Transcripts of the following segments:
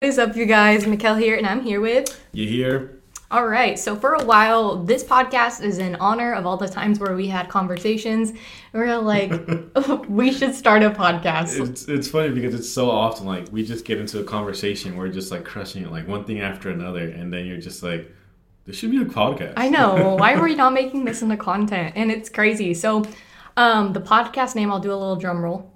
What is up, you guys? Mikell here, and I'm here with. Yahir? All right. So for a while, this podcast is in honor of all the times where we had conversations. We are like, we should start a podcast. It's it's funny because it's so often like we just get into a conversation, we're just like crushing it, like one thing after another, and then you're just like, this should be a podcast. I know. Why are we not making this into content? And it's crazy. So, um, the podcast name, I'll do a little drum roll.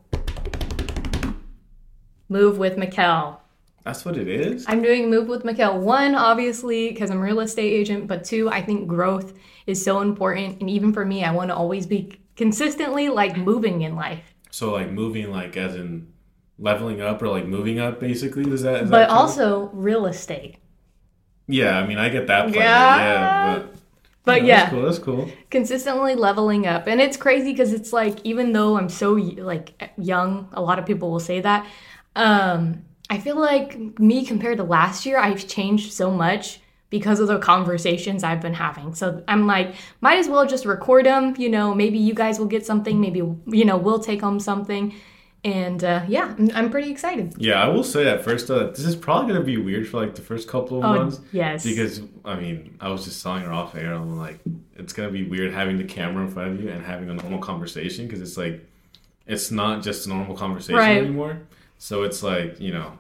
Move with Mikell. That's what it is. I'm doing Move with Mikell. One, obviously, because I'm a real estate agent, but two, I think growth is so important. And even for me, I want to always be consistently like moving in life. So like moving, like as in leveling up or like moving up, basically. Is that? Is but that also real estate. Yeah, I mean, I get that part. Yeah. Yeah, but. But yeah, yeah, that's cool. That's cool. consistently leveling up, and it's crazy because it's like even though I'm so like young, a lot of people will say that. Um, I feel like me compared to last year, I've changed so much because of the conversations I've been having. So I'm like, might as well just record them. You know, maybe you guys will get something. Maybe you know we'll take home something. And uh, yeah, I'm- I'm pretty excited. Yeah, I will say at first uh, this is probably gonna be weird for like the first couple of Oh months. yes, Because I mean, I was just telling her off air. I'm like, it's gonna be weird having the camera in front of you and having a normal conversation because it's like, it's not just a normal conversation Right. anymore. So it's like, you know,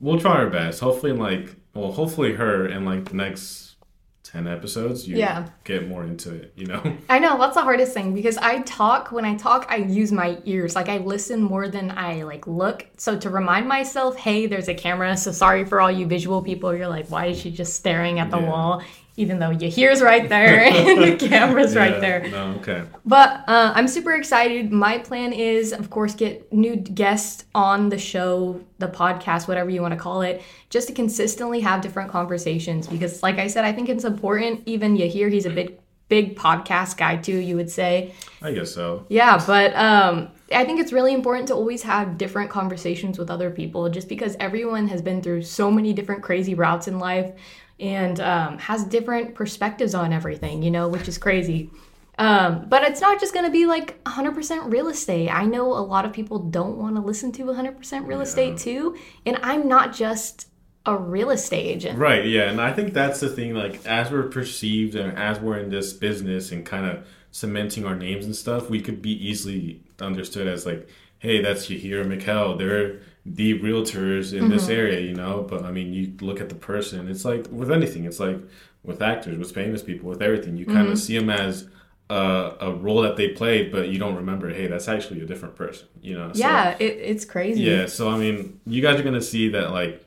we'll try our best. Hopefully, in like, well, hopefully her in like the next ten episodes, you Yeah. get more into it. You know, I know that's the hardest thing because I talk when I talk I use my ears like I listen more than I like look so to remind myself hey there's a camera so sorry for all you visual people you're like why is she just staring at the Yeah. wall even though your right there and the camera's right there. No, okay. but uh, I'm super excited. My plan is of course get new guests on the show the podcast whatever you want to call it just to consistently have different conversations because like I said I think it's important. Even Yahir he's a big big podcast guy too you would say. I guess so. yeah, but um, I think it's really important to always have different conversations with other people just because everyone has been through so many different crazy routes in life and um, has different perspectives on everything, you know, which is crazy. Um, but it's not just going to be like 100% real estate. I know a lot of people don't want to listen to 100% real estate too. And I'm not just a real estate agent. Right, yeah, and I think that's the thing. Like, as we're perceived and as we're in this business and kind of cementing our names and stuff, we could be easily understood as like, "Hey, that's Yahir and Mikell. They're the realtors in this mm-hmm. area," you know. But I mean, you look at the person. It's like with anything. It's like with actors, with famous people, with everything. You kind of mm-hmm. see them as a, a role that they played, but you don't remember. Hey, that's actually a different person. You know. So- Yeah, it, it's crazy. yeah, so I mean, you guys are gonna see that like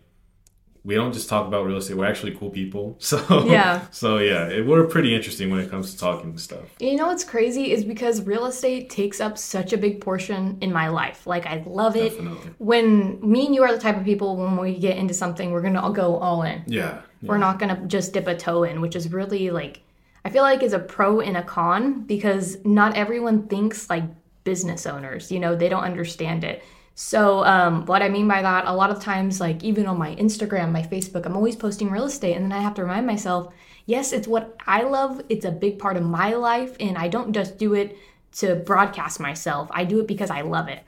we don't just talk about real estate. We're actually cool people. So Yeah. So yeah, it, we're pretty interesting when it comes to talking stuff. You know what's crazy is because real estate takes up such a big portion in my life. Like I love it. Definitely. When me and you are the type of people when we get into something, we're gonna all go all in. Yeah. yeah. We're not gonna just dip a toe in, which is really like I feel like is a pro and a con because not everyone thinks like business owners. You know, they don't understand it. So um, what I mean by that, a lot of times, like even on my Instagram, my Facebook, I'm always posting real estate, and then I have to remind myself, yes, it's what I love. It's a big part of my life, and I don't just do it to broadcast myself. I do it because I love it.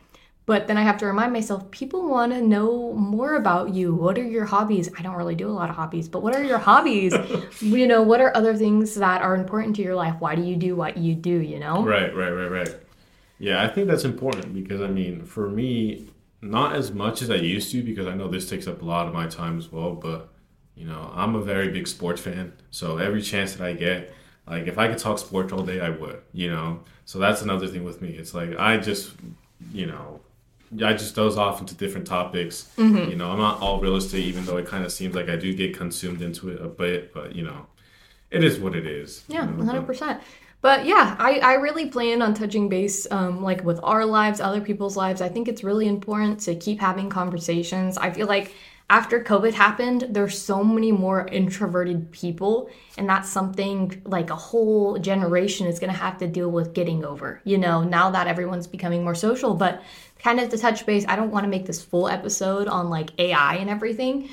But then I have to remind myself, people want to know more about you. What are your hobbies? I don't really do a lot of hobbies, but what are your hobbies? you know, what are other things that are important to your life? Why do you do what you do, you know? Right, right, right, right. Yeah, I think that's important because I mean, for me, not as much as I used to because I know this takes up a lot of my time as well. But you know, I'm a very big sports fan, so every chance that I get, like if I could talk sports all day, I would. You know, so that's another thing with me. It's like I just, you know. I just doze off into different topics. Mm-hmm. You know, I'm not all real estate, even though it kind of seems like I do get consumed into it a bit. But you know, it is what it is. you Yeah, know, one but- hundred percent. But yeah, I, I really plan on touching base, um, like with our lives, other people's lives. I think it's really important to keep having conversations. I feel like after COVID happened, there's so many more introverted people, and that's something like a whole generation is gonna have to deal with getting over. You know, now that everyone's becoming more social, but kind of to touch base, I don't want to make this full episode on like AI and everything.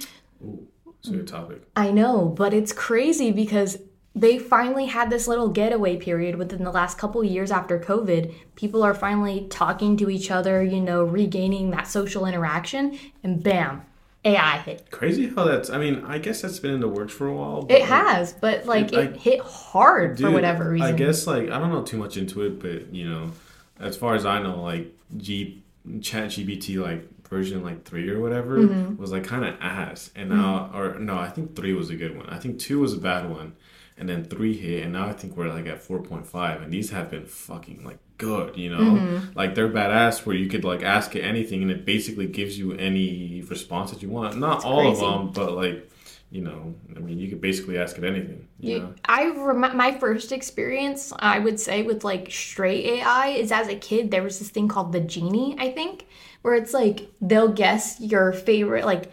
It's a good topic. I know, but it's crazy because they finally had this little getaway period within the last couple years after COVID. People are finally talking to each other, you know, regaining that social interaction, and bam, AI hit. Crazy how that's. I mean, I guess that's been in the works for a while. It has, but like It, it, like- hit hard Dude, for whatever reason. I guess like I don't know too much into it, but you know, as far as I know, like G ChatGPT like version like three or whatever Mm-hmm. was like kind of ass, and now or no, I think three was a good one. I think two was a bad one, and then three hit, and now I think we're like at four point five, and these have been fucking like good, you know, Mm-hmm. like they're badass where you could like ask it anything, and it basically gives you any response that you want. Not all crazy. of them, but like. You know, I mean, you could basically ask it anything. You, know? I rem- my first experience, I would say, with like straight AI is as a kid. There was this thing called the genie, I think, where it's like they'll guess your favorite like.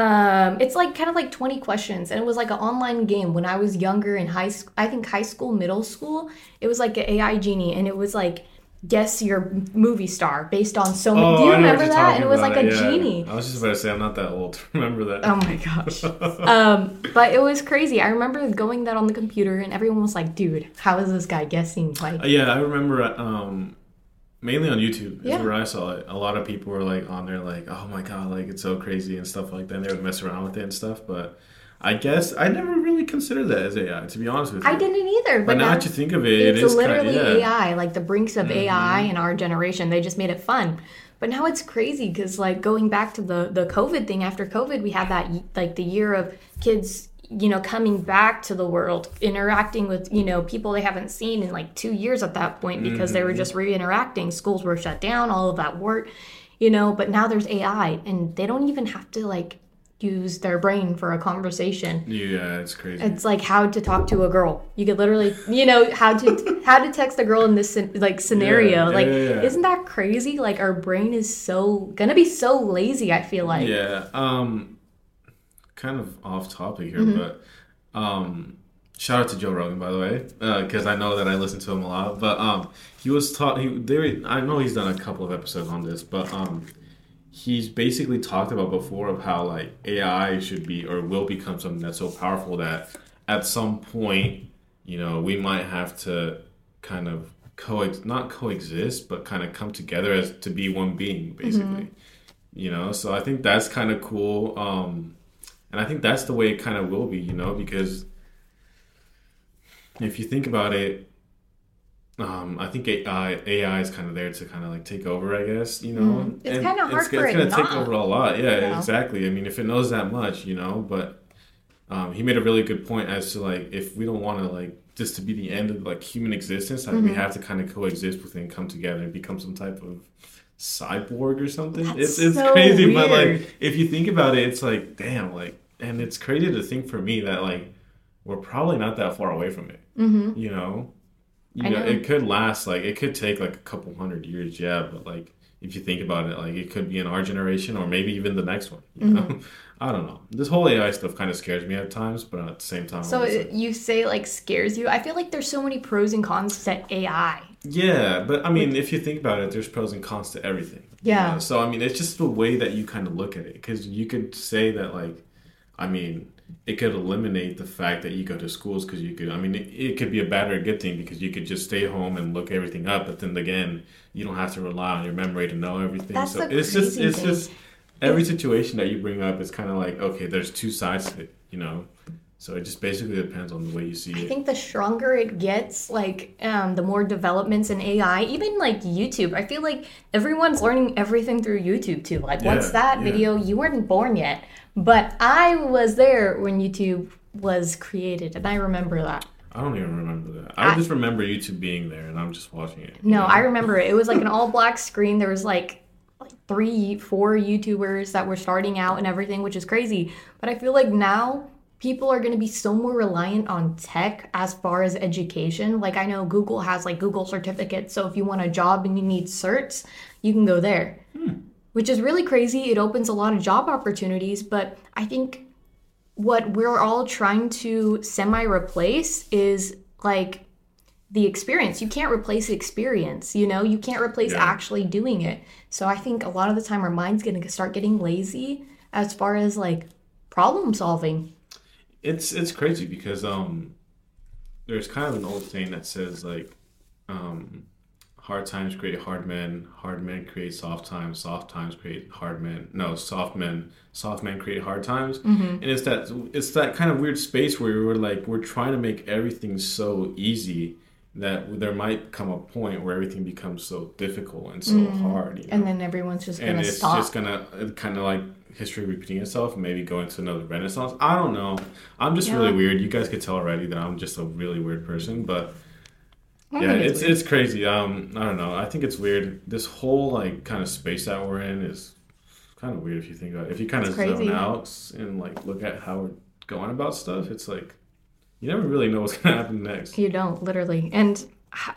Um, it's like kind of like 20 questions, and it was like an online game when I was younger in high school. I think high school, middle school. It was like an AI genie, and it was like guess your movie star based on so many. Do you Oh, remember that? And it was like a yeah. genie. I was just about to say I'm not that old to remember that. Oh my gosh. um, but it was crazy. I remember going that on the computer and everyone was like, dude, how is this guy guessing? Like, Uh, yeah, I remember um, mainly on YouTube is Yeah. where I saw it. A lot of people were like on there like, oh my god, like it's so crazy and stuff like that. And they would mess around with it and stuff. But I guess I never really considered that as AI, to be honest with you. I didn't either. But, But now that you think of it, it it's literally kind of, yeah. Mm-hmm. AI, like the brinks of AI in our generation. They just made it fun. But now it's crazy because, like, going back to the the COVID thing. After COVID, we had that like the year of kids, you know, coming back to the world, interacting with you know people they haven't seen in like two years at that point because they were Mm-hmm. just re-interacting. Schools were shut down, all of that work, you know. But now there's AI, and they don't even have to like use their brain for a conversation. Yeah, it's crazy. It's like how to talk to a girl. You could literally, you know, how to how to text a girl in this like scenario. Yeah, like, yeah, yeah. isn't that crazy? Like, our brain is so gonna be so lazy. I feel like. Yeah. Um, kind of off topic here, Mm-hmm. but um, shout out to Joe Rogan by the way, because I know that I listen to him a lot. But um, he was taught. He there. I know he's done a couple of episodes on this, but um, he's basically talked about before of how like AI should be or will become something that's so powerful that at some point, you know, we might have to kind of coex not coexist, but kind of come together as to be one being, basically you know so i think that's kind of cool um and i think that's the way it kind of will be you know because if you think about it um i think ai ai is kind of there to kind of like take over i guess you know Mm. It's kinda hard for it's it gonna take over a lot yeah, Yeah. exactly i mean if it knows that much you know but um, he made a really good point as to like if we don't want to like this to be the end of like human existence like Mm-hmm. we have to kind of coexist with it and come together and become some type of cyborg or something That's it's it's so crazy but like if you think about it it's like damn like and it's crazy to think for me that like we're probably not that far away from it Mm-hmm. you know you know, know. it could last like it could take like a couple hundred years yeah but like if you think about it like it could be in our generation or maybe even the next one you know Mm-hmm. i don't know this whole ai stuff kind of scares me at times but at the same time So it, like, you say like scares you. I feel like there's so many pros and cons to AI. yeah but i mean if you think about it there's pros and cons to everything you Yeah. know? so i mean it's just the way that you kind of look at it because you could say that like i mean it could eliminate the fact that you go to schools because you could i mean it, it could be a bad or a good thing because you could just stay home and look everything up but then again you don't have to rely on your memory to know everything That's so it's just it's thing. just every situation that you bring up is kind of like okay there's two sides to it you know so it just basically depends on the way you see it. I think the stronger it gets, like um, the more developments in AI, even like YouTube. I feel like everyone's learning everything through YouTube too. Like once Yeah, that yeah. video, you weren't born yet, but I was there when YouTube was created, and I remember that. i don't even remember that i, I- just remember youtube being there and i'm just watching it you No, know? I remember it. It was like an all black screen. There was like like three, four YouTubers that were starting out and everything, which is crazy. But I feel like now people are going to be so more reliant on tech as far as education. Like I know Google has like Google certificates, so if you want a job and you need certs, you can go there. Hmm. Which is really crazy. It opens a lot of job opportunities, but I think what we're all trying to semi replace is like the experience. You can't replace experience, you know? You can't replace Yeah. actually doing it. So I think a lot of the time our mind's going to start getting lazy as far as like problem solving. It's it's crazy because um there's kind of an old saying that says like um hard times create hard men, hard men create soft times, soft times create hard men. No, soft men, soft men create hard times. Mm-hmm. And it's that it's that kind of weird space where we're like we're trying to make everything so easy that there might come a point where everything becomes so difficult and so hard. You know? Mm-hmm. And then everyone's just and gonna it's stop. just gonna kind of like history repeating itself and maybe go into another renaissance. I don't know. I'm just really weird. You guys could tell already that i'm just a really weird person but yeah think it's it's crazy. Um i don't know. I think it's weird. This whole like kind of space that we're in is kind of weird if you think about it. If you kind of It's crazy. zone out and like look at how we're going about stuff it's like you never really know what's gonna happen next. You don't, literally. And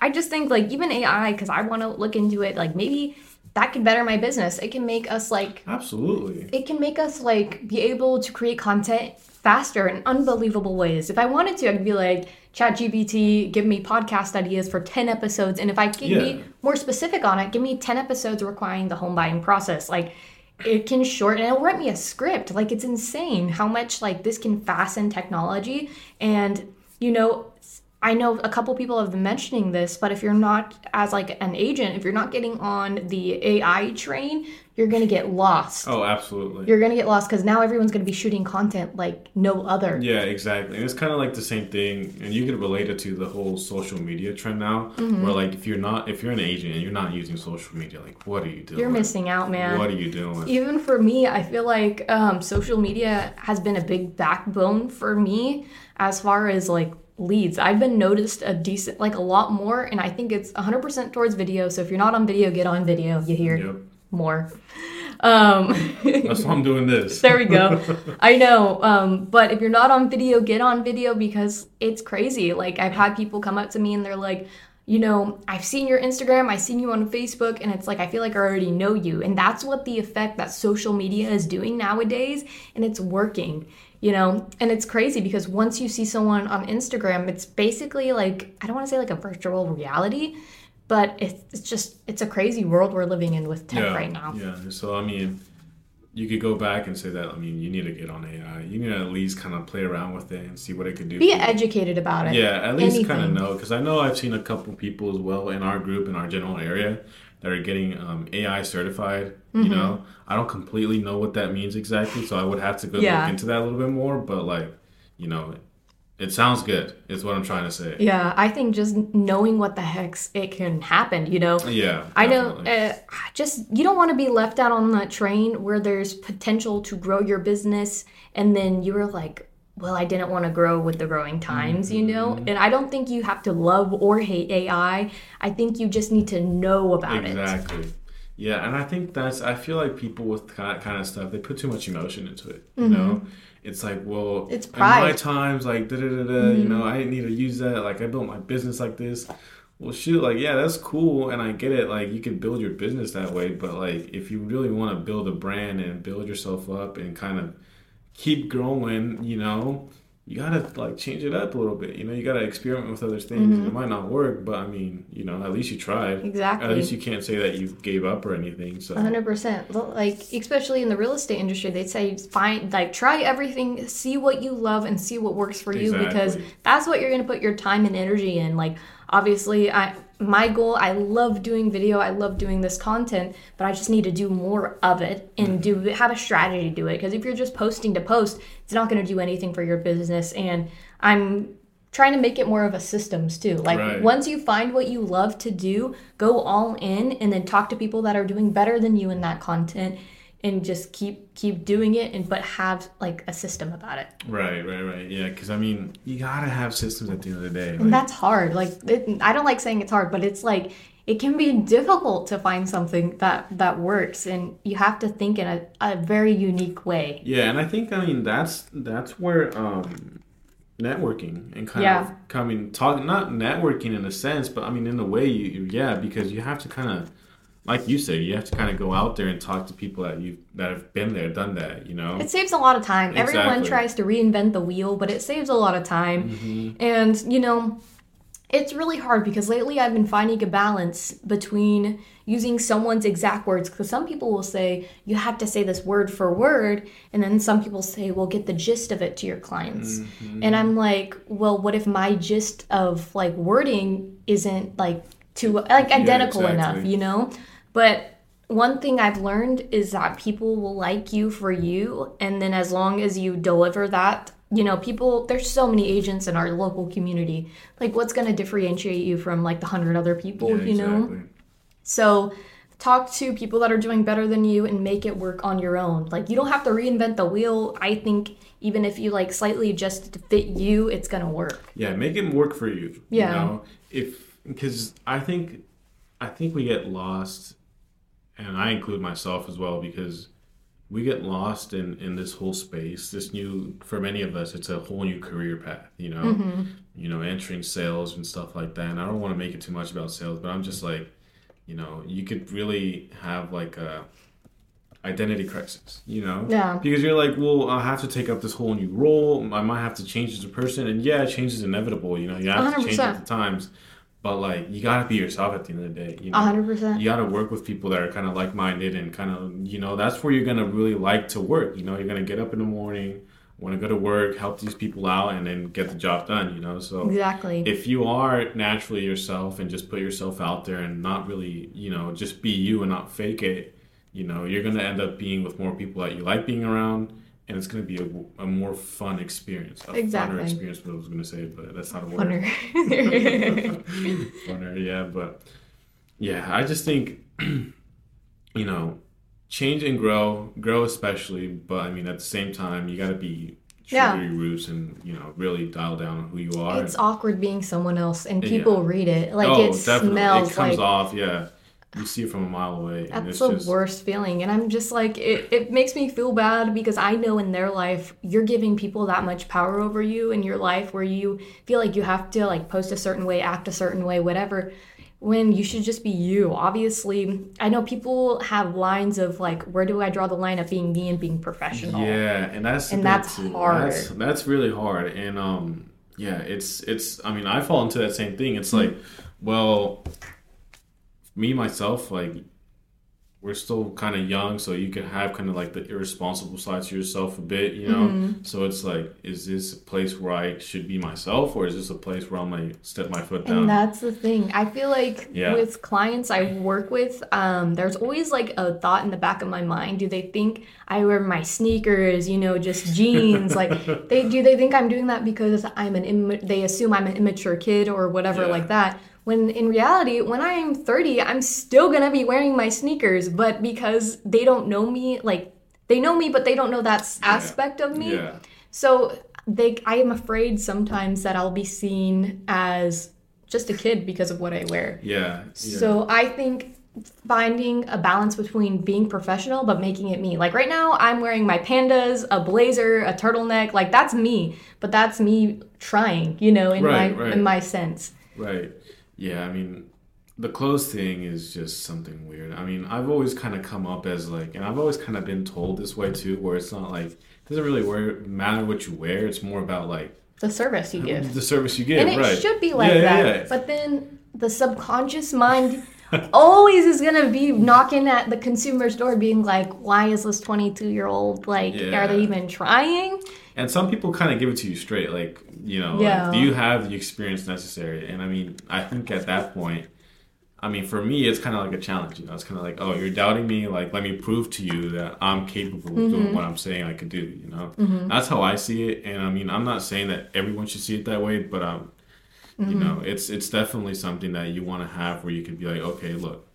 I just think, like, even AI, because I want to look into it, like, maybe that could better my business. It can make us, like, absolutely it can make us, like, be able to create content faster in unbelievable ways. If I wanted to, I could be like, ChatGPT, give me podcast ideas for 10 episodes. And if I can Yeah. be more specific on it, give me 10 episodes requiring the home buying process. Like, it can shorten it'll write me a script like it's insane how much like this can fasten technology and you know i know a couple people have been mentioning this but if you're not as like an agent if you're not getting on the ai train you're gonna get lost oh absolutely you're gonna get lost because now everyone's gonna be shooting content like no other Yeah, exactly. And it's kind of like the same thing, and you could relate it to the whole social media trend now, Mm-hmm. where like if you're not, if you're an agent and you're not using social media, like what are you doing? you're missing out man What are you doing? even for me, I feel like um, social media has been a big backbone for me as far as like leads. I've been noticed a decent, like a lot more, and I think it's 100% towards video. So if you're not on video, get on video. You hear Yep. more. Um, That's why I'm doing this. there we go. I know. Um, but if you're not on video, get on video because it's crazy. Like I've had people come up to me and they're like, you know, I've seen your Instagram, I've seen you on Facebook, and it's like I feel like I already know you. And that's what the effect that social media is doing nowadays, and it's working. You know, and it's crazy because once you see someone on Instagram, it's basically like I don't want to say like a virtual reality, but it's, it's just it's a crazy world we're living in with tech yeah, right now. Yeah. So I mean, you could go back and say that. I mean, you need to get on AI. You need to at least kind of play around with it and see what it could do. Be educated about it. Yeah, at least kind of know because I know I've seen a couple people as well in our group in our general area that are getting um, AI certified. Mm-hmm. You know, I don't completely know what that means exactly, so I would have to go Yeah. look into that a little bit more. But like, you know, it sounds good. Is what I'm trying to say. Yeah, I think just knowing what the heck's it can happen, you know. Yeah, I know, uh, just you don't want to be left out on that train where there's potential to grow your business, and then you're like, well, I didn't want to grow with the growing times, you know. Mm-hmm. And I don't think you have to love or hate AI. I think you just need to know about it. Exactly. Yeah, and I think that's. I feel like people with that kind of stuff, they put too much emotion into it. You know, it's like, well, Mm-hmm. It's In my pride. Mm-hmm. times, like da da da da. You know, I didn't need to use that. Like I built my business like this. Well, shoot, like yeah, that's cool, and I get it. Like you can build your business that way, but like if you really want to build a brand and build yourself up and kind of keep growing, you know, you gotta like change it up a little bit. You know, you gotta experiment with other things. Mm-hmm. It might not work, but I mean, you know, at least you tried. Exactly. At least you can't say that you gave up or anything. So hundred percent. Like especially in the real estate industry, they'd say find like try everything, see what you love, and see what works for you because that's what you're gonna put your time and energy in. Like obviously, I my goal, I love doing video, I love doing this content, but I just need to do more of it and do have a strategy to do it. Because if you're just posting to post, it's not gonna do anything for your business. And I'm trying to make it more of a systems too. Like Right. once you find what you love to do, go all in and then talk to people that are doing better than you in that content and just keep keep doing it and but have like a system about it. right, right, right. Yeah, because I mean, you gotta have systems at the end of the day. And that's hard. Like it, I don't like saying it's hard, but it's like it can be difficult to find something that that works and you have to think in a, a very unique way. yeah, and I think I mean that's that's where um networking and kind Yeah. of coming talk not networking in a sense, but I mean in a way you you- yeah because you have to kind of like you said you have to kind of go out there and talk to people that you that have been there done that you know It saves a lot of time. Everyone tries to reinvent the wheel, but it saves a lot of time. Mm-hmm. And, you know, it's really hard because lately I've been finding a balance between using someone's exact words. Because some people will say, you have to say this word for word. And then some people say, well, get the gist of it to your clients. Mm-hmm. And I'm like, well, what if my gist of like wording isn't like to like Yeah, identical exactly. enough, you know? But one thing I've learned is that people will like you for you and then as long as you deliver that, you know, people there's so many agents in our local community. Like what's going to differentiate you from like the 100 other people, Yeah, you know? So talk to people that are doing better than you and make it work on your own. Like you don't have to reinvent the wheel. I think even if you like slightly adjust to fit you, it's gonna work. Yeah, make it work for you. Yeah. You know, if because I think I think we get lost, and I include myself as well because we get lost in in this whole space. This new for many of us, it's a whole new career path. You know, Mm-hmm. you know, entering sales and stuff like that. And I don't want to make it too much about sales, but I'm just like, you know, you could really have like a identity crisis, you know? Yeah. Because you're like, well, I have to take up this whole new role. I might have to change as a person. And yeah, change is inevitable, you know, you have to change at the times. But like, you gotta be yourself at the end of the day. You know? hundred percent. You gotta work with people that are kind of like minded and kind of, you know, that's where you're gonna really like to work. You know, you're gonna get up in the morning, want to go to work, help these people out, and then get the job done, you know? So Exactly. if you are naturally yourself and just put yourself out there and not really, you know, just be you and not fake it, you know, you're to end up being with more people that you like being around. And it's going to be a, a more fun experience. A Exactly. funner experience, what I was going to say, but that's not a word. Wonder. funner, yeah. But yeah, I just think, you know, change and grow, grow especially. But I mean, at the same time, you got to be true Yeah. your roots and, you know, really dial down who you are. it's awkward being someone else, and Yeah. people read it. Like oh, it definitely. smells it comes like off, yeah. You see it from a mile away. and That's it's the just, worst feeling. And I'm just like, it, it makes me feel bad because I know in their life, you're giving people that much power over you in your life where you feel like you have to like post a certain way, act a certain way, whatever, when you should just be you. Obviously, I know people have lines of like, where do I draw the line of being me and being professional? Yeah, and that's And that's too. hard. That's, that's really hard, and um, yeah, it's it's. I mean, I fall into that same thing. It's like, well, me myself, like, we're still kind of young, so you can have kind of like the irresponsible side to yourself a bit, you know. Mm-hmm. So it's like, is this a place where I should be myself, or is this a place where I'm like step my foot down? And that's the thing. I feel like Yeah. with clients I work with, um, there's always like a thought in the back of my mind. Do they think I wear my sneakers, you know, just jeans? like, they do they think I'm doing that because I'm an Im- they assume I'm an immature kid or whatever Yeah. like that. When in reality, when I am 30, I'm still gonna be wearing my sneakers, but because they don't know me, like they know me, but they don't know that aspect of me. yeah. So they, I am afraid sometimes that I'll be seen as just a kid because of what I wear. Yeah. yeah. So I think finding a balance between being professional but making it me. Like right now, I'm wearing my pandas, a blazer, a turtleneck. Like that's me, but that's me trying, you know, in Right, my right. in my sense. Right. Yeah, I mean, the clothes thing is just something weird. I mean, I've always kind of come up as like, and I've always kind of been told this way too, where it's not like, it doesn't really wear, matter what you wear. It's more about like The service you give. the service you give, and it right? should be like Yeah, yeah, that. yeah. But then the subconscious mind always is gonna be knocking at the consumer's door, being like, "Why is this 22 year old like? Yeah. Are they even trying?" And some people kind of give it to you straight, like, you know, Yeah. like, do you have the experience necessary? And I mean, I think at that point, I mean, for me, it's kind of like a challenge. You know, it's kind of like, oh, you're doubting me. Like, let me prove to you that I'm capable of Mm-hmm. doing what I'm saying I could do. You know, that's how I see it. And I mean, I'm not saying that everyone should see it that way, but um, Mm-hmm. you know, it's it's definitely something that you want to have where you could be like, okay, look,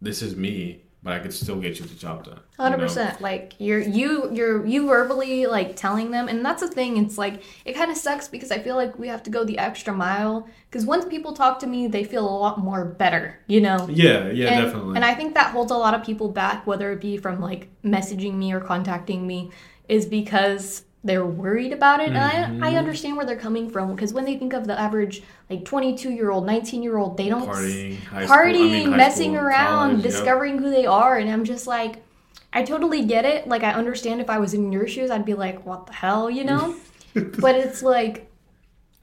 this is me, but I could still get you the job done. Hundred percent. Like you're you you're you verbally like telling them, and that's the thing. It's like it kind of sucks because I feel like we have to go the extra mile. Because once people talk to me, they feel a lot more better. You know. Yeah, yeah, and, definitely. And I think that holds a lot of people back, whether it be from like messaging me or contacting me, is because they're worried about it. Mm-hmm. And I, I understand where they're coming from because when they think of the average like 22 year old, 19 year old, they don't s- Partying, school- I mean, messing school, around, college, yep. discovering who they are. And I'm just like, I totally get it. Like, I understand if I was in your shoes, I'd be like, what the hell, you know? but it's like,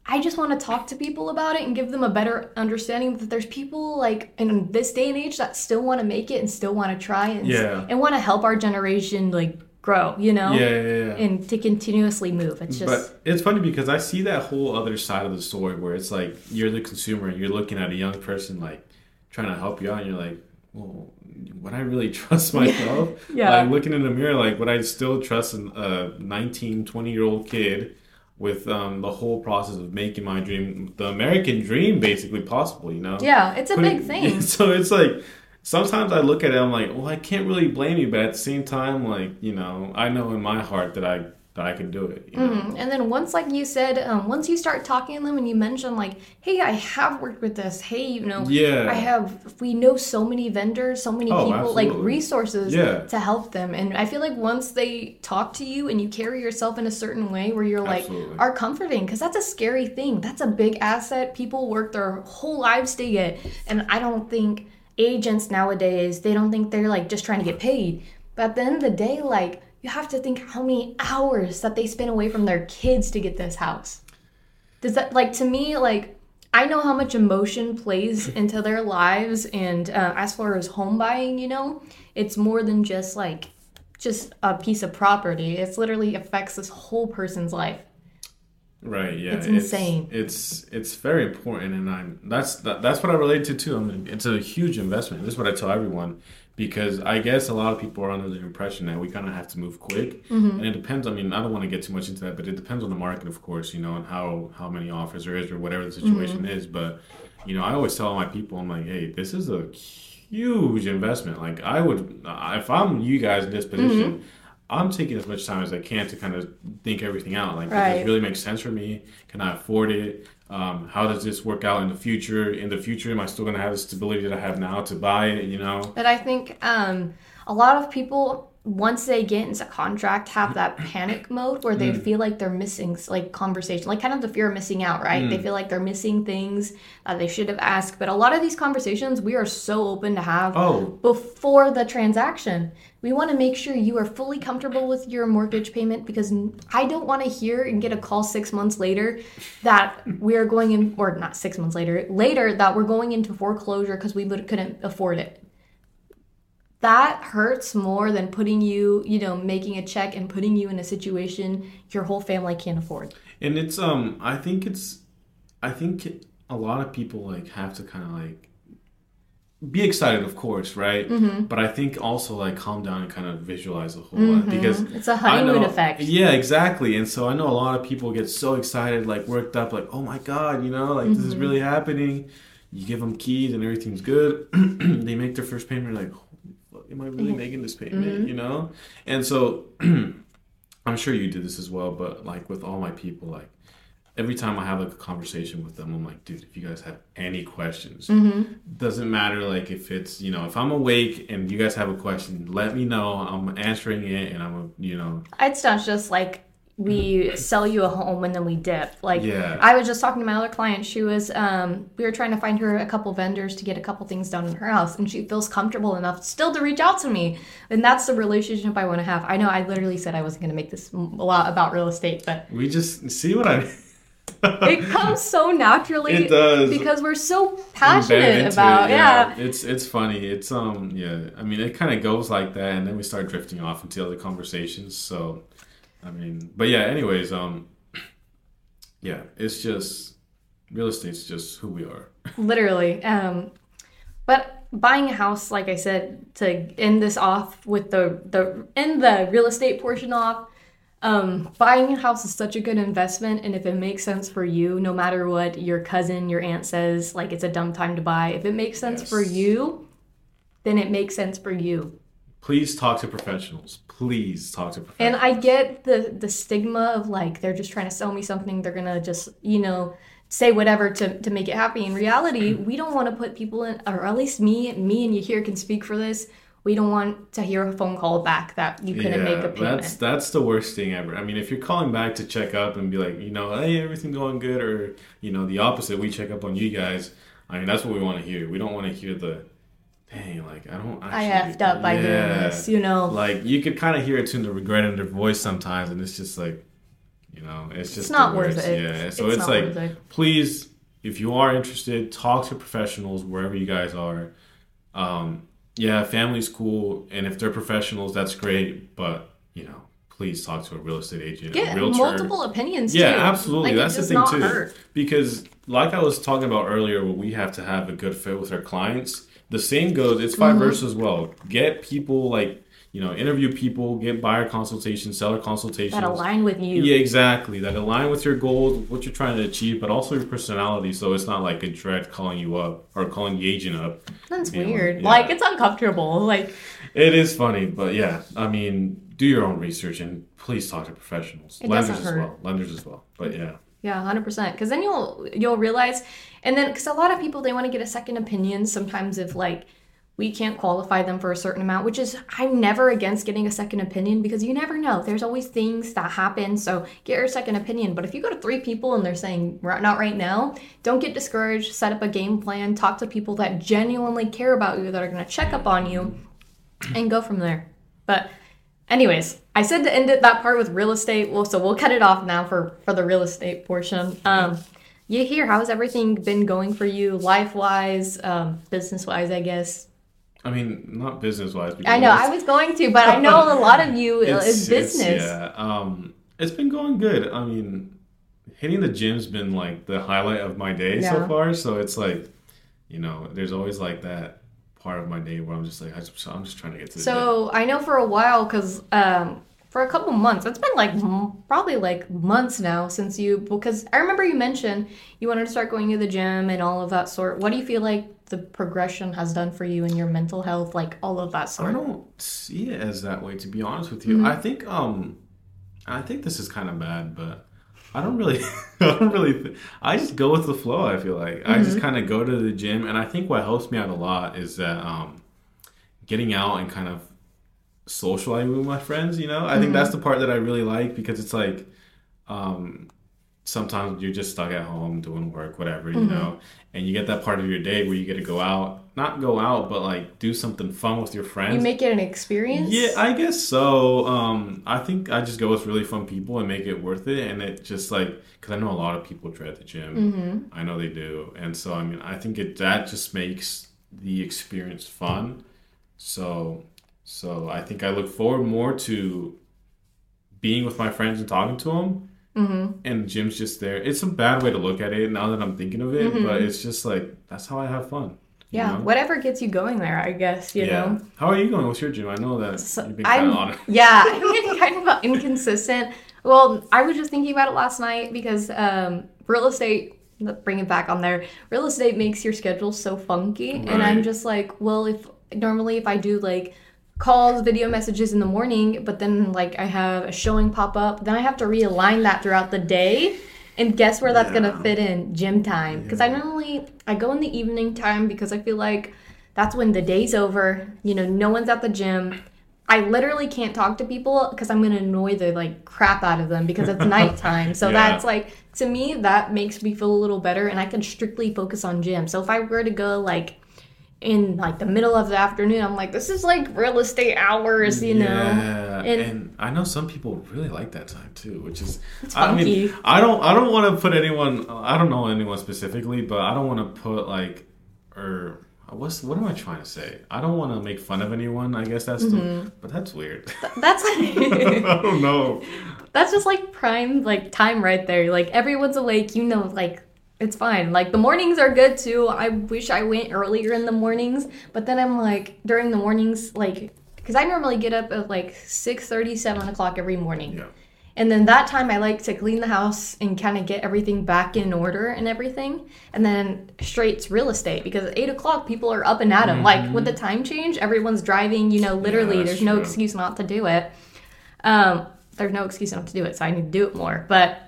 I just want to talk to people about it and give them a better understanding that there's people like in this day and age that still want to make it and still want to try and, Yeah. and want to help our generation like grow, you know? Yeah, yeah, yeah. And to continuously move. It's just, But it's funny because I see that whole other side of the story where it's like you're the consumer and you're looking at a young person like trying to help you out, and you're like, well, would I really trust myself? Yeah. Like looking in the mirror, like would I still trust a 19, 20 year old kid with um, the whole process of making my dream, the American dream, basically possible? You know? Yeah, it's a Putting- big thing. So it's like sometimes I look at it, I'm like, well, I can't really blame you, but at the same time, like you know, I know in my heart that I that I can do it. Mhm. And then once, like you said, um, once you start talking to them and you mention like, "Hey, I have worked with this. Hey, you know, Yeah. I have. We know so many vendors, so many Oh, people, like resources Yeah. to help them." And I feel like once they talk to you and you carry yourself in a certain way where you're like, Absolutely. are comforting, because that's a scary thing. That's a big asset. People work their whole lives to get, and I don't think agents nowadays they don't think they're like just trying to get paid. But at the end of the day, like you have to think how many hours that they spend away from their kids to get this house. Does that like to me like I know how much emotion plays into their lives, and uh, as far as home buying, you know, it's more than just like just a piece of property. It's literally affects this whole person's life. Right. Yeah. It's insane. It's it's very important, and I'm that's that, that's what I relate to too. I mean, it's a huge investment. This is what I tell everyone because I guess a lot of people are under the impression that we kind of have to move quick, Mm-hmm. and it depends. I mean, I don't want to get too much into that, but it depends on the market, of course. You know, and how how many offers there is or whatever the situation Mm-hmm. is. But you know, I always tell my people, I'm like, hey, this is a huge investment. Like, I would if I'm you guys in this position. Mm-hmm. I'm taking as much time as I can to kind of think everything out. Like, does Right. this really make sense for me? Can I afford it? Um, how does this work out in the future? In the future, am I still going to have the stability that I have now to buy it? You know? But I think um, a lot of people, once they get into contract, have that panic mode where they mm. feel like they're missing like conversation, like kind of the fear of missing out, right? They mm. feel like they're missing things that they should have asked. But a lot of these conversations we are so open to have Oh. before the transaction. We want to make sure you are fully comfortable with your mortgage payment because I don't want to hear and get a call six months later that we're going in, or not six months later, later that we're going into foreclosure because we couldn't afford it that hurts more than putting you, you know, making a check and putting you in a situation your whole family can't afford. And it's um, I think it's, I think a lot of people like have to kind of like be excited, of course, right? Mm-hmm. But I think also like calm down and kind of visualize the whole lot because It's a honeymoon know- effect. Yeah, exactly. And so I know a lot of people get so excited, like worked up, like, oh my God, you know, like this is Mm-hmm. really happening. You give them keys and everything's good. they make their first payment, like, am I really making this payment? Mm-hmm. You know? And so I'm sure you did this as well, but like with all my people, like, Every time I have like a conversation with them, I'm like, dude, if you guys have any questions, Mm-hmm. doesn't matter like if it's you know if I'm awake and you guys have a question, let me know. I'm answering it, and I'm a, you know It's not just like we sell you a home and then we dip. Like Yeah. I was just talking to my other client. She was um we were trying to find her a couple vendors to get a couple things done in her house and she feels comfortable enough still to reach out to me. And that's the relationship I want to have. I know I literally said I wasn't going to make this a lot about real estate, but we just see what I. it comes so naturally It does. because we're so passionate about it, yeah. It's it's funny. It's um yeah. I mean, it kind of goes like that, and then we start drifting off into other conversations. So, I mean, but yeah. Anyways, um, yeah. It's just real estate's just who we are. literally um but buying a house like i said to end this off with the the end the real estate portion off um buying a house is such a good investment and if it makes sense for you no matter what your cousin your aunt says like it's a dumb time to buy if it makes sense for you then it makes sense for you Please talk to professionals. Please talk to professionals and i get the the stigma of like they're just trying to sell me something they're gonna just you know say whatever to, to make it happy in reality mm-hmm. we don't want to put people in or at least me me and you here can speak for this we don't want to hear a phone call back that you couldn't make a payment That's that's the worst thing ever. I mean, if you're calling back to check up and be like, you know, hey, everything going good, or you know, the opposite, we check up on you guys. I mean, that's what we want to hear. We don't want to hear the, dang, like I don't. i Actually, effed up by doing this you know Like you could kind of hear it in the regret in their voice sometimes, and it's just like, you know, it's just not worth it. Yeah. So It's it's, like, it. please, if you are interested, talk to professionals wherever you guys are. Um, yeah, family's cool, and if they're professionals, that's great. But you know, please talk to a real estate agent, get multiple opinions Yeah, too. absolutely. Like, That's the thing too. hurt. Because like I was talking about earlier, we have to have a good fit with our clients. The same goes. It's vice Mm-hmm. versa as well. Get people like you know, interview people, get buyer consultations, seller consultations. That align with you. Yeah, exactly. That align with your goals, what you're trying to achieve, but also your personality. So it's not like a dread calling you up or calling the agent up. That's You know, weird. yeah. Like it's uncomfortable. Like It is funny, but yeah, I mean, do your own research and please talk to professionals, It lenders as well, lenders as well. But yeah, Yeah, hundred percent. Because then you'll you'll realize, and then because a lot of people they want to get a second opinion. Sometimes if like we can't qualify them for a certain amount, which is I'm never against getting a second opinion because you never know. There's always things that happen, so get your second opinion. But if you go to three people and they're saying not right now, don't get discouraged. Set up a game plan. Talk to people that genuinely care about you that are going to check up on you, and go from there. But anyways i said to end it that part with real estate well so we'll cut it off now for for the real estate portion um Yahir how's everything been going for you life wise um business wise i guess I mean, not business wise. i know i was going to but i know a lot of you is business yeah, um, it's been going good. I mean, hitting the gym's been like the highlight of my day so far. So it's like, you know, there's always like that part of my day where I'm just like, I just, I'm just trying to get to the gym. so i know for a while because um for a couple months it's been like m- probably like months now since you because i remember you mentioned you wanted to start going to the gym and all of that sort what do you feel like the progression has done for you in your mental health like all of that sort? I don't see it as that way, to be honest with Mm-hmm. you. I think, um, I think this is kind of bad, but I don't really, I don't really, th- I just go with the flow. I feel like I Mm-hmm. just kind of go to the gym, and I think what helps me out a lot is that um, getting out and kind of socializing with my friends. You know, I think Mm-hmm. that's the part that I really like because it's like, um, sometimes you're just stuck at home doing work, whatever, you Mm-hmm. know, and you get that part of your day where you get to go out, not go out, but like do something fun with your friends. you make it an experience Yeah, I guess so. Um, I think I just go with really fun people and make it worth it. And it just like, because I know a lot of people dread the gym. Mm-hmm. I know they do. And so, I mean, I think it that just makes the experience fun. So, so I think I look forward more to being with my friends and talking to them. Mm-hmm. And gym's just there. It's a bad way to look at it now that I'm thinking of it, but it's just like that's how I have fun. you Yeah, know? whatever gets you going there, I guess, you know. How are you going with your gym? I know that So you've been kind I'm, of yeah, I'm getting kind of inconsistent. Well, I was just thinking about it last night because um, real estate, bring it back on there, real estate makes your schedule so funky. And I'm just like, well, if normally if I do like calls, video messages in the morning, but then like I have a showing pop up, then I have to realign that throughout the day. And guess where that's gonna fit in? Gym time. Because I normally I go in the evening time because I feel like that's when the day's over. You know, no one's at the gym. I literally can't talk to people because I'm gonna annoy the like crap out of them because it's nighttime. So Yeah. that's like to me that makes me feel a little better, and I can strictly focus on gym. So if I were to go like in like the middle of the afternoon, I'm like, this is like real estate hours, you know. Yeah, And- and, I know some people really like that time too, which is It's I mean, I don't I don't want to put anyone I don't know anyone specifically, but I don't want to put like or what's what am I trying to say? I don't want to make fun of anyone. I guess that's Mm-hmm. the, but that's weird. That's I don't know. that's just like prime like time right there. Like everyone's awake, you know, like it's fine. Like the mornings are good too. I wish I went earlier in the mornings, but then I'm like during the mornings, like because I normally get up at like 6 7 o'clock every morning. Yeah. And then that time I like to clean the house and kind of get everything back in order and everything. And then straight to real estate because at eight o'clock people are up and at 'em. Like with the time change, everyone's driving, you know, literally that's there's no excuse not to do it. Um, there's no excuse not to do it, so I need to do it more. But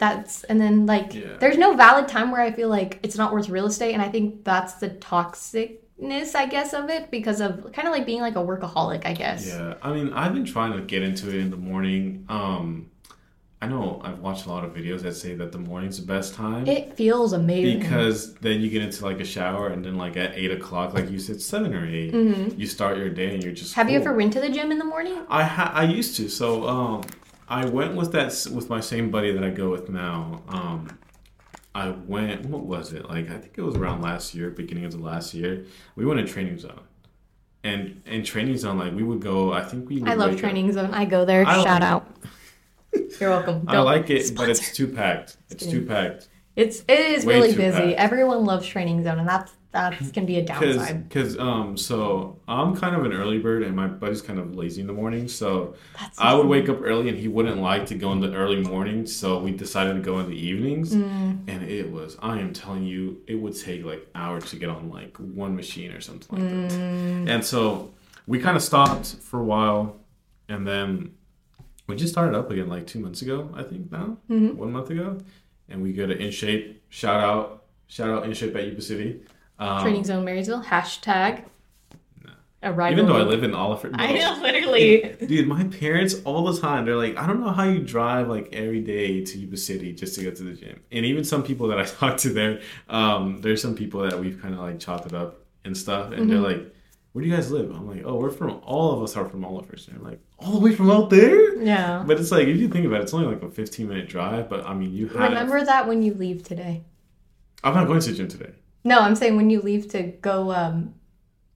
that's and then like Yeah. there's no valid time where I feel like it's not worth real estate, and I think that's the toxicness, I guess, of it because of kind of like being like a workaholic, I guess. Yeah, I mean, I've been trying to get into it in the morning. Um, I know I've watched a lot of videos that say that the morning's the best time. It feels amazing. because then you get into like a shower and then like at eight o'clock like you said seven or 8 you start your day and you're just Mm-hmm. Have you ever went to the gym in the morning? i ha- i used to so um i went with that with my same buddy that i go with now um i went what was it like i think it was around last year beginning of the last year we went to training zone and in training zone like we would go i think we would I love wake up- training zone. I go there. I Shout like- out. You're welcome. i Don't- like it but it's too packed it's too packed It's it is Way really busy. packed. Everyone loves training zone, and that's that's gonna be a downside. Because um, so I'm kind of an early bird, and my buddy's kind of lazy in the morning. So That's I would wake up early, and he wouldn't like to go in the early morning. So we decided to go in the evenings, Mm. and it was I am telling you, it would take like hours to get on like one machine or something like that. Mm. And so we kind of stopped for a while, and then we just started up again like two months ago, I think now, Mm-hmm. one month ago, and we go to In Shape. Shout out, shout out In Shape at Yuba City. Um, Training Zone Marysville hashtag. A rival. Even though I live in Oliver, I know, literally. dude, my parents all the time they're like, I don't know how you drive like every day to Yuba City just to go to the gym. And even some people that I talk to there, um, there's some people that we've kind of like chopped it up and stuff, and they're Mm-hmm. like, "Where do you guys live?" I'm like, "Oh, we're from. All of us are from Oliver." And they're like, "All the way from out there." Yeah. But it's like if you think about it, it's only like a 15 minute drive. But I mean, you had. Remember that when you leave today. I'm not going to the gym today. No, I'm saying when you leave to go um,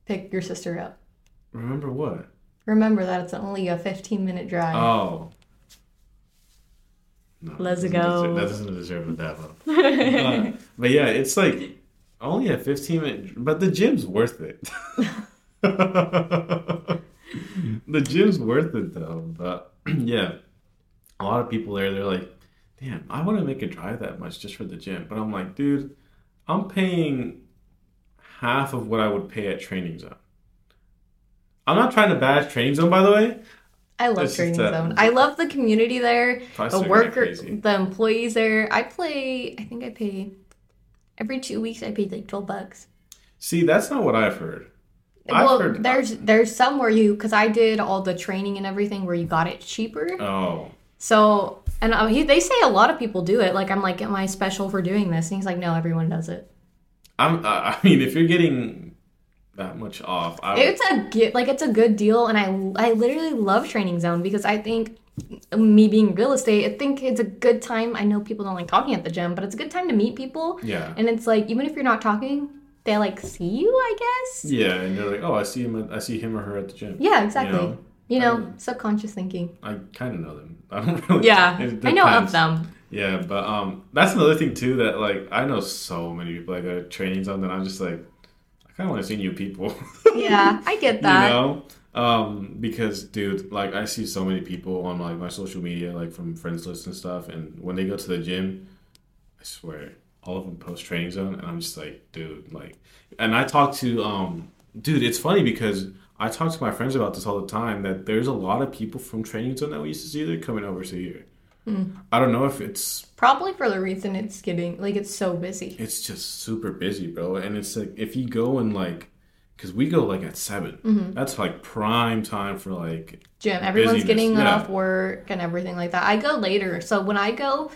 pick your sister up. Remember what? Remember that it's only a 15 minute drive. Oh. No, Let's that go. deserve- that doesn't deserve a dab up. but, but yeah, it's like only a 15 minute, but the gym's worth it. the gym's worth it though. But yeah, a lot of people there, they're like, damn, I want to make a drive that much just for the gym. But I'm like, dude, I'm paying half of what I would pay at Training Zone. I'm not trying to bash Training Zone, by the way. I love It's Training Zone. I love the community there, the are kinda worker, the employees there. I play, I think I pay, every two weeks I pay like 12 bucks. See, that's not what I've heard. I've well, heard- there's there's some where you, because I did all the training and everything where you got it cheaper. Oh, So, and uh, he, they say a lot of people do it. Like, I'm like, am I special for doing this? And he's like, no, everyone does it. I'm. I I mean, if you're getting that much off, I It's a like it's a good deal, and I I literally love Training Zone because I think me being real estate, I think it's a good time. I know people don't like talking at the gym, but it's a good time to meet people. yeah, And it's like even if you're not talking, they like see you. I guess. yeah, and you're like, oh, I see him. I see him or her at the gym. Yeah, exactly. know? You know, Um, subconscious thinking. I kind of know them. I don't really. Yeah, I know of them. Yeah, but um, that's another thing too. That like I know so many people like to training zone that I'm just like, I kind of want to see new people. Yeah, I get that. You know, um, because dude, like I see so many people on like my social media, like from friends list and stuff, and when they go to the gym, I swear all of them post training zone, and I'm just like, dude, like, and I talk to um, dude, it's funny because I talk to my friends about this all the time that there's a lot of people from training zone that we used to see there coming over to here. Hmm. I don't know if it's Probably for the reason it's getting like it's so busy. it's just super busy, bro. And it's like if you go and like, because we go like at 7 Mm-hmm. that's like prime time for like Gym. Everyone's Busyness, getting yeah. off work and everything like that. I go later, so when I go,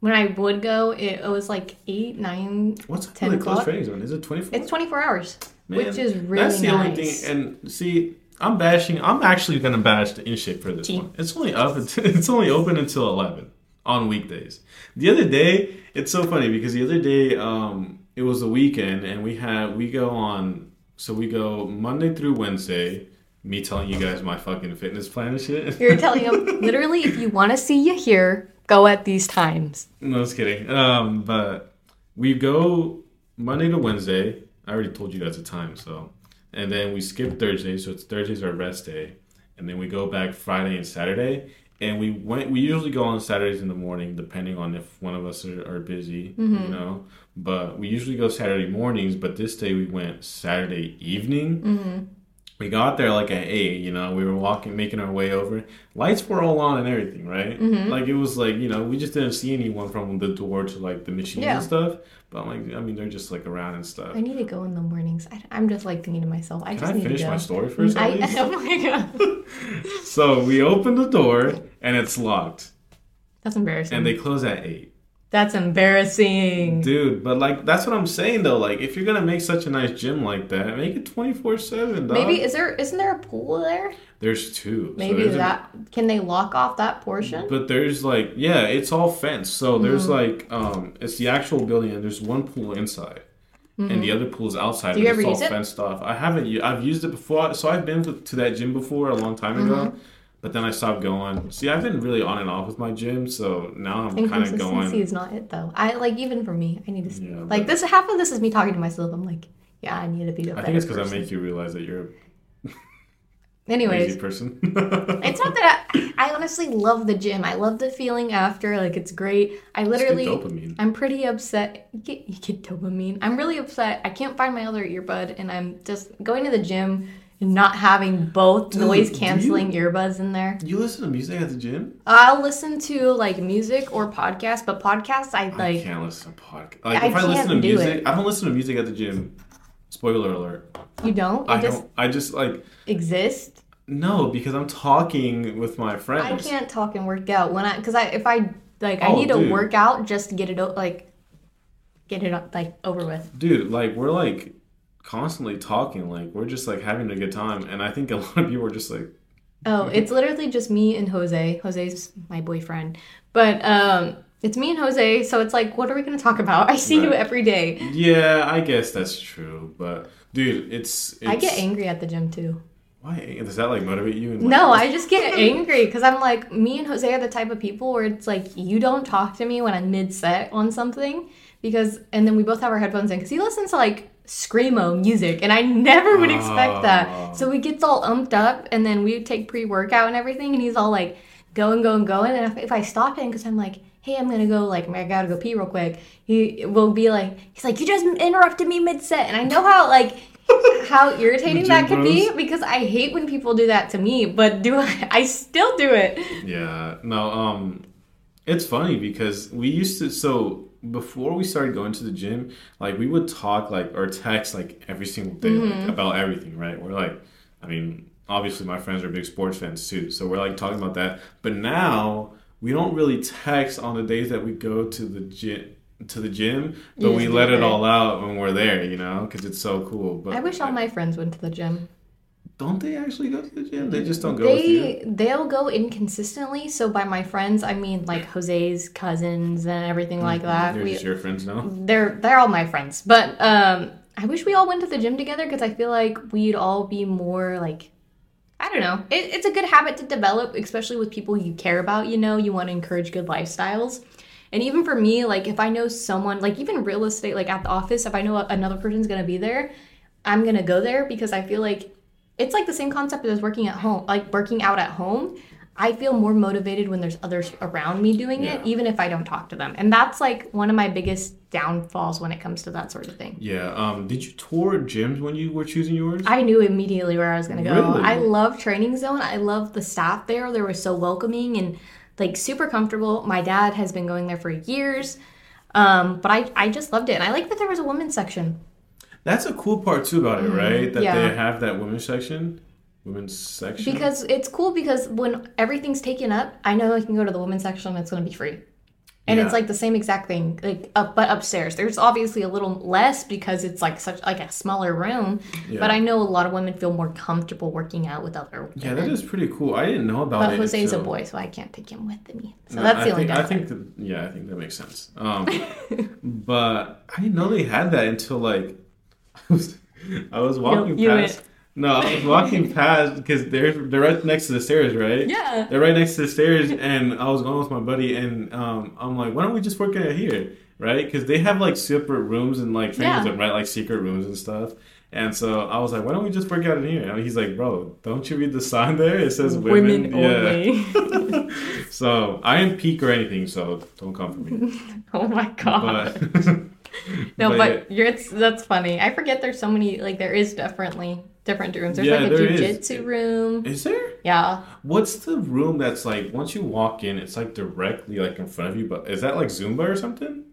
when I would go, it, it was like eight, nine. what's 10 10 the close o'clock? training zone? Is it twenty four? It's twenty four hours, which is really that's the nice. only thing. And see, I'm bashing. I'm actually gonna bash the In-Shape for this one. It's only up. Until, it's only open until eleven on weekdays. The other day, it's so funny because the other day, um, it was the weekend, and we had we go on. So we go Monday through Wednesday. Me telling you guys my fucking fitness plan and shit. You're telling them literally, if you want to see Yahir, go at these times. No, just kidding. Um, but we go Monday to Wednesday. I already told you guys the time, so and then we skip Thursday, so it's Thursday's our rest day, and then we go back Friday and Saturday. And we went. We usually go on Saturdays in the morning, depending on if one of us are, are busy, you know. But we usually go Saturday mornings. But this day we went Saturday evening. We got there like at eight, you know. We were walking, making our way over. Lights were all on and everything, right? Mm-hmm. Like it was like you know, we just didn't see anyone from the door to like the machines Yeah. and stuff. But I'm like, I mean, they're just like around and stuff. I need to go in the mornings. I, I'm just like thinking to myself, I Can just I need finish to go. my story first? I, oh my god, so we open the door and it's locked, that's embarrassing. and they close at eight. That's embarrassing. Dude, but like that's what I'm saying though. Like if you're gonna make such a nice gym like that, make it 24 seven. Maybe is there isn't there a pool there? there's two. So Maybe there's a- that can they lock off that portion? But there's like yeah, it's all fenced. So there's Mm-hmm. like um it's the actual building and there's one pool inside. And the other pool is outside. Mm-hmm. Do you ever it's all use it? fenced off. I haven't. I've used it before. So I've been to, to that gym before a long time ago, Mm-hmm. But then I stopped going. See, I've been really on and off with my gym, so now I'm kind of going. is not it though. I like even for me, I need to Yeah, like this. Half of this is me talking to myself. I'm like, Yeah, I need to be a I think it's because I make you realize that you're a Anyways, lazy person. it's not that I, I honestly love the gym. I love the feeling after. Like it's great. I literally, dopamine. I'm pretty upset. You get, you get dopamine. I'm really upset. I can't find my other earbud, and I'm just going to the gym not having both Dude, noise canceling earbuds in there. you listen to music at the gym? I'll listen to like music or podcasts, but podcasts I I like. can't listen to podcast. Like I if I listen to music, it. I don't listen to music at the gym. Spoiler alert. You don't? I just don't. I just like exist. no because I'm talking with my friends. I can't talk and work out when I because I if I like I Oh, need to dude. work out just to get it like get it like over with. Dude, like we're like constantly talking. Like we're just like having a good time, and I think a lot of people are just like, Oh, it's literally just me and Jose. Jose's my boyfriend. But um it's me and Jose, so it's like what are we going to talk about? I see you every day. yeah, I guess that's true. But dude, it's, it's I get angry at the gym too. Why does that like motivate you? And, No, I just get angry because I'm like, me and Jose are the type of people where it's like, you don't talk to me when I'm mid set on something because, and then we both have our headphones in because he listens to like screamo music and I never would expect Oh. that. So he gets all umped up and then we take pre workout and everything and he's all like going, going, going. And if, if I stop him because I'm like, hey, I'm gonna go, like, I gotta go pee real quick, he will be like, he's like, you just interrupted me mid set. And I know how, like, how irritating that could be because I hate when people do that to me, but do I, I still do it. Yeah, no, um, it's funny because we used to. So before we started going to the gym, like we would talk like or text like every single day like, mm-hmm. about everything, right? We're like, I mean, obviously my friends are big sports fans too, so we're like talking about that. But now we don't really text on the days that we go to the gym. To the gym, but we let it it. all out when we're there, you know, because it's so cool. But I wish all my friends went to the gym. Don't they actually go to the gym? They just don't go with you. They they'll go inconsistently. So by my friends, I mean like Jose's cousins and everything like that. They're We just your friends now. they're they're all my friends. But um I wish we all went to the gym together because I feel like we'd all be more like I don't know. It, it's a good habit to develop, especially with people you care about. You know, you want to encourage good lifestyles. And even for me, like if I know someone, like even real estate, like at the office, if I know another person's gonna be there, I'm gonna go there because I feel like it's like the same concept as working at home, like working out at home. I feel more motivated when there's others around me doing it, even if I don't talk to them. And that's like one of my biggest downfalls when it comes to that sort of thing. Yeah. Um. Did you tour gyms when you were choosing yours? I knew immediately where I was gonna go. Really? I love Training Zone. I love the staff there. They were so welcoming and like super comfortable. My dad has been going there for years. Um, but I, I just loved it. And I like that there was a women's section. That's a cool part too about it, right? That Mm-hmm. yeah. they have that women's section, women's section. Because it's cool because when everything's taken up, I know I can go to the women's section and it's gonna be free. And Yeah. it's like the same exact thing, like up but upstairs. There's obviously a little less because it's like such like a smaller room. Yeah. But I know a lot of women feel more comfortable working out with other women. yeah, that is pretty cool. I didn't know about that. But it. Jose's a boy, so I can't take him with me. So No, that's I the only think, I think that yeah, I think that makes sense. Um, but I didn't know they had that until like was, I was walking you past. No, I was walking past because they're they're right next to the stairs, right? Yeah. They're right next to the stairs, and I was going with my buddy, and um, I'm like, why don't we just work out here, right? Because they have like separate rooms and like trainers Yeah. and right like secret rooms and stuff. And so I was like, why don't we just work out in here? And he's like, bro, don't you read the sign there? It says women. Women Yeah. only. So I didn't peek or anything, so don't come for me. oh my god. But no, but but, you're it's that's funny. I forget there's so many like there is definitely different rooms. There's Yeah, like a there is. jujitsu room. is there? Yeah. What's the room that's like once you walk in, it's like directly like in front of you? But is that like Zumba or something?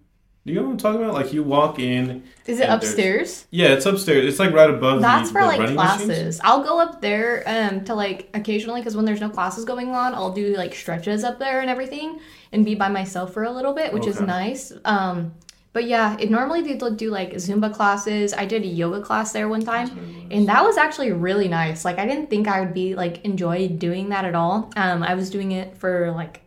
Do you know what I'm talking about? Like you walk in. Is it upstairs? Yeah, it's upstairs. It's like right above. That's the, for the like classes. machines. I'll go up there um to like occasionally because when there's no classes going on, I'll do like stretches up there and everything and be by myself for a little bit, which is nice. Um but yeah, it normally they do like Zumba classes. I did a yoga class there one time, and that was actually really nice. Like I didn't think I would be like enjoy doing that at all. Um, I was doing it for like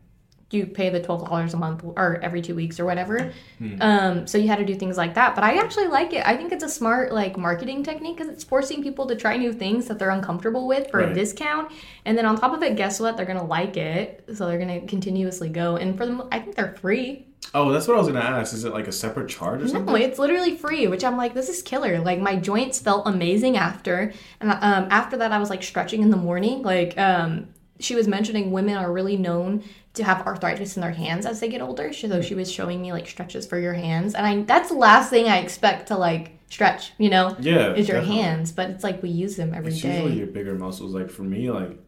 you pay the twelve dollars a month or every two weeks or whatever. Um, so you had to do things like that. But I actually like it. I think it's a smart like marketing technique because it's forcing people to try new things that they're uncomfortable with for a discount. And then on top of it, guess what? They're gonna like it, so they're gonna continuously go. And for them, I think they're free. Oh, that's what I was gonna ask. Is it like a separate charge or No, something? No, it's literally free, which I'm like, this is killer. Like my joints felt amazing after, and um, after that, I was like stretching in the morning. Like um, she was mentioning, women are really known to have arthritis in their hands as they get older. So she was showing me like stretches for your hands, and I that's the last thing I expect to like stretch. You know, Yeah, is your definitely. hands, but it's like we use them every It's day. usually your bigger muscles. Like for me, like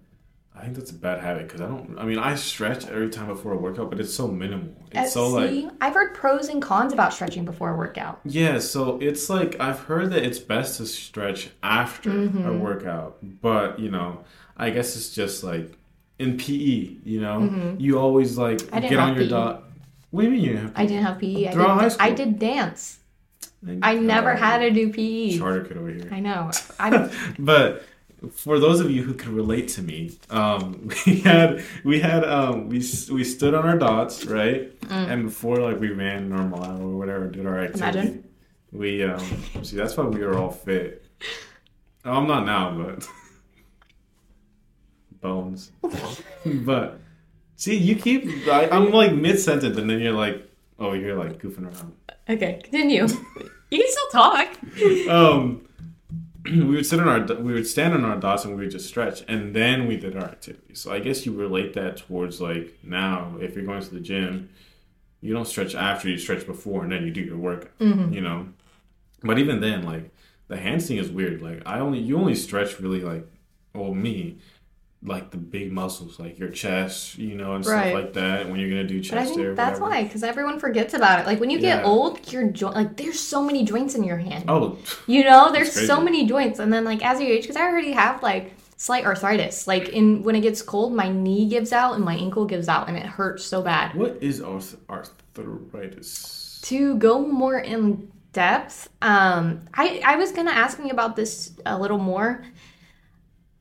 I think that's a bad habit because I don't. I mean, I stretch every time before a workout, but it's so minimal. It's Uh, so like I've heard pros and cons about stretching before a workout. yeah. So it's like I've heard that it's best to stretch after Mm-hmm. a workout, but you know, I guess it's just like in PE. You know, you always like Mm-hmm. I didn't get on your PE. dot. What do you mean you have? I didn't have PE. I Throughout did, high school. I did dance. I never had to do PE. charter kid over here. I know. I but for those of you who can relate to me, um, we had we had um, we we stood on our dots, right? Mm. And before like we ran normal hour or whatever, did our activity. Imagine. We um, see that's why we were all fit. Oh, I'm not now, but bones. but see, you keep. I, I'm like mid sentence, and then you're like, oh, you're like goofing around. Okay, continue. you can still talk. um, we would sit on our we would stand on our dots and we would just stretch, and then we did our activities. So I guess you relate that towards like now, if you're going to the gym, you don't stretch after you stretch before, and then you do your workout. You know, but even then, like the hands thing is weird. Like I only you only stretch really like, well me. Like the big muscles, like your chest, you know, and Right. stuff like that. When you're gonna do chest But I day think that's whatever. why, because everyone forgets about it. Like when you get Yeah. old, your joint, like there's so many joints in your hand. Oh, You know, there's so many joints, and then like as you age, because I already have like slight arthritis. Like in when it gets cold, my knee gives out and my ankle gives out, and it hurts so bad. what is arth- arthritis? to go more in depth, um, I, I was gonna ask me about this a little more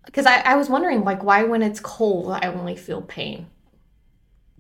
because I, I was wondering like why when it's cold I only feel pain.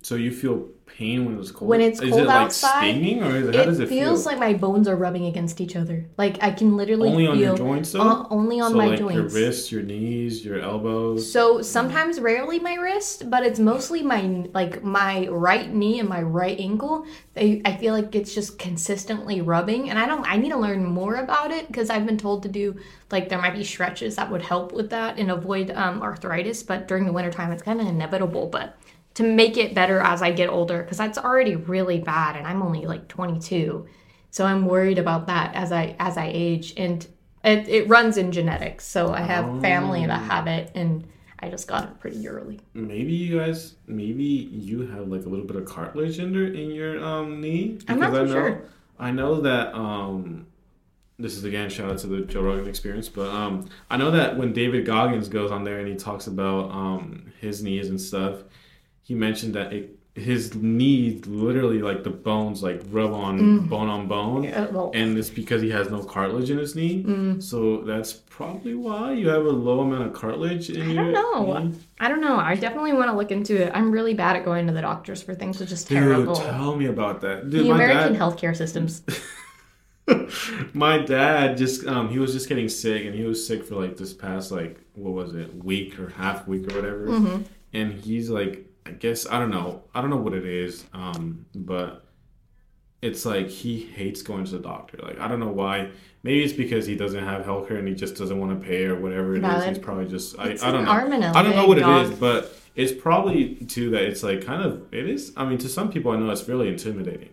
So you feel pain when it's cold? When it's cold is it like outside, stinging or is it, how does It it feels feel? like my bones are rubbing against each other. Like I can literally only on your joints though. uh, only on so my like joints. your wrists, your knees, your elbows. So sometimes, rarely my wrist, but it's mostly my like my right knee and my right ankle. They, I feel like it's just consistently rubbing, and I don't. I need to learn more about it because I've been told to do like there might be stretches that would help with that and avoid um, arthritis. But during the wintertime, it's kind of inevitable. But to make it better as I get older, because that's already really bad, and I'm only like 22, so I'm worried about that as I as I age and. It, it runs in genetics, so I have family that have it, and I just got it pretty early. maybe you guys, maybe you have like a little bit of cartilage in your in your um knee. I'm not I know, sure. I know that um. This is again shout out to the Joe Rogan experience, but um, I know that when David Goggins goes on there and he talks about um his knees and stuff, he mentioned that it, his knees literally like the bones like rub on bone on bone, Uh, well, and it's because he has no cartilage in his knee. Mm. So that's probably why you have a low amount of cartilage in I your don't know. knee. I don't know. I definitely want to look into it. I'm really bad at going to the doctors for things, which is Dude, terrible. tell me about that. Dude, the American dad, healthcare systems. my dad just um he was just getting sick and he was sick for like this past like what was it week or half week or whatever Mm-hmm. and he's like i guess i don't know. I don't know what it is um but it's like he hates going to the doctor. Like i don't know why. Maybe it's because he doesn't have healthcare and he just doesn't want to pay or whatever it is. He's probably just i, I don't know. arm and a i don't know what it dog. is but it's probably too that it's like kind of it is i mean to some people i know it's really intimidating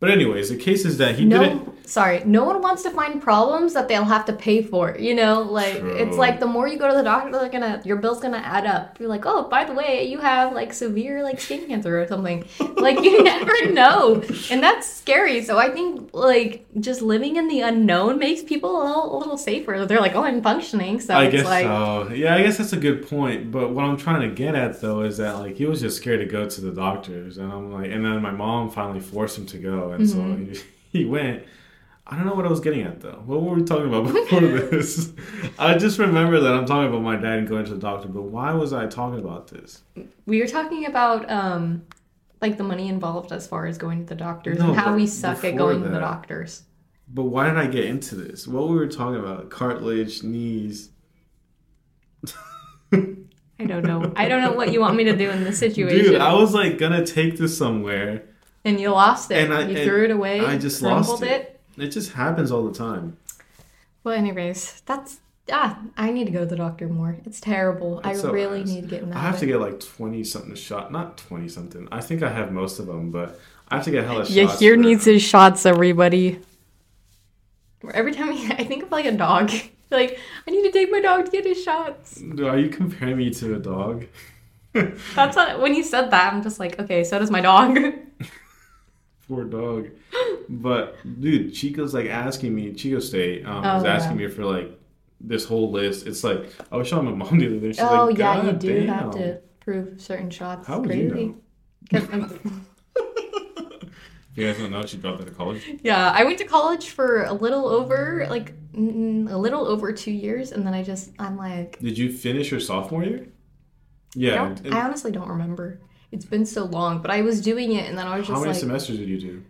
but anyways the case is that he no, didn't sorry. No one wants to find problems that they'll have to pay for. You know, like it's like the more you go to the doctor, they're gonna your bill's gonna add up. You're like, oh, by the way, you have like severe like skin cancer or something. like you never know, and that's scary. So I think like just living in the unknown makes people a little, a little safer. They're like, oh, I'm functioning, so I it's guess like. so. Yeah, I guess that's a good point. But what I'm trying to get at though is that like he was just scared to go to the doctors, and I'm like, and then my mom finally forced him to go, and so he, he went. I don't know what I was getting at though. What were we talking about before this? I just remember that I'm talking about my dad going to the doctor, but why was I talking about this? we were talking about um like the money involved as far as going to the doctors No, and how we suck at going to the doctors. But why did I get into this? What we were talking about? Cartilage, knees. I don't know. I don't know what you want me to do in this situation. Dude, I was like gonna take this somewhere. And you lost it. And I- you and threw it away. I just lost crumbled it. It just happens all the time. Well, anyways, that's ah. I need to go to the doctor more. It's terrible. It's I so really ass. need to get in that. I have to get like twenty something shot, not twenty something. I think I have most of them, but I have to get hella Yeah, shots. here for- needs his shots, everybody. Every time I think of like a dog, like I need to take my dog to get his shots. Are you comparing me to a dog? That's what, when you said that, I'm just like, okay, so does my dog. Poor dog. But dude, Chico's like asking me. Chico State um, Oh, was asking yeah. me for like this whole list. It's like I was showing my mom the other day. She's oh like, yeah, you "God do have to prove certain shots. How would you Crazy. know? 'Cause I'm- You guys don't know she dropped out of college. yeah, I went to college for a little over like mm, a little over two years, and then I just I'm like, Did you finish your sophomore year? Yeah. don't, I honestly don't remember. It's been so long, but I was doing it, and then I was just. How many like, semesters did you do?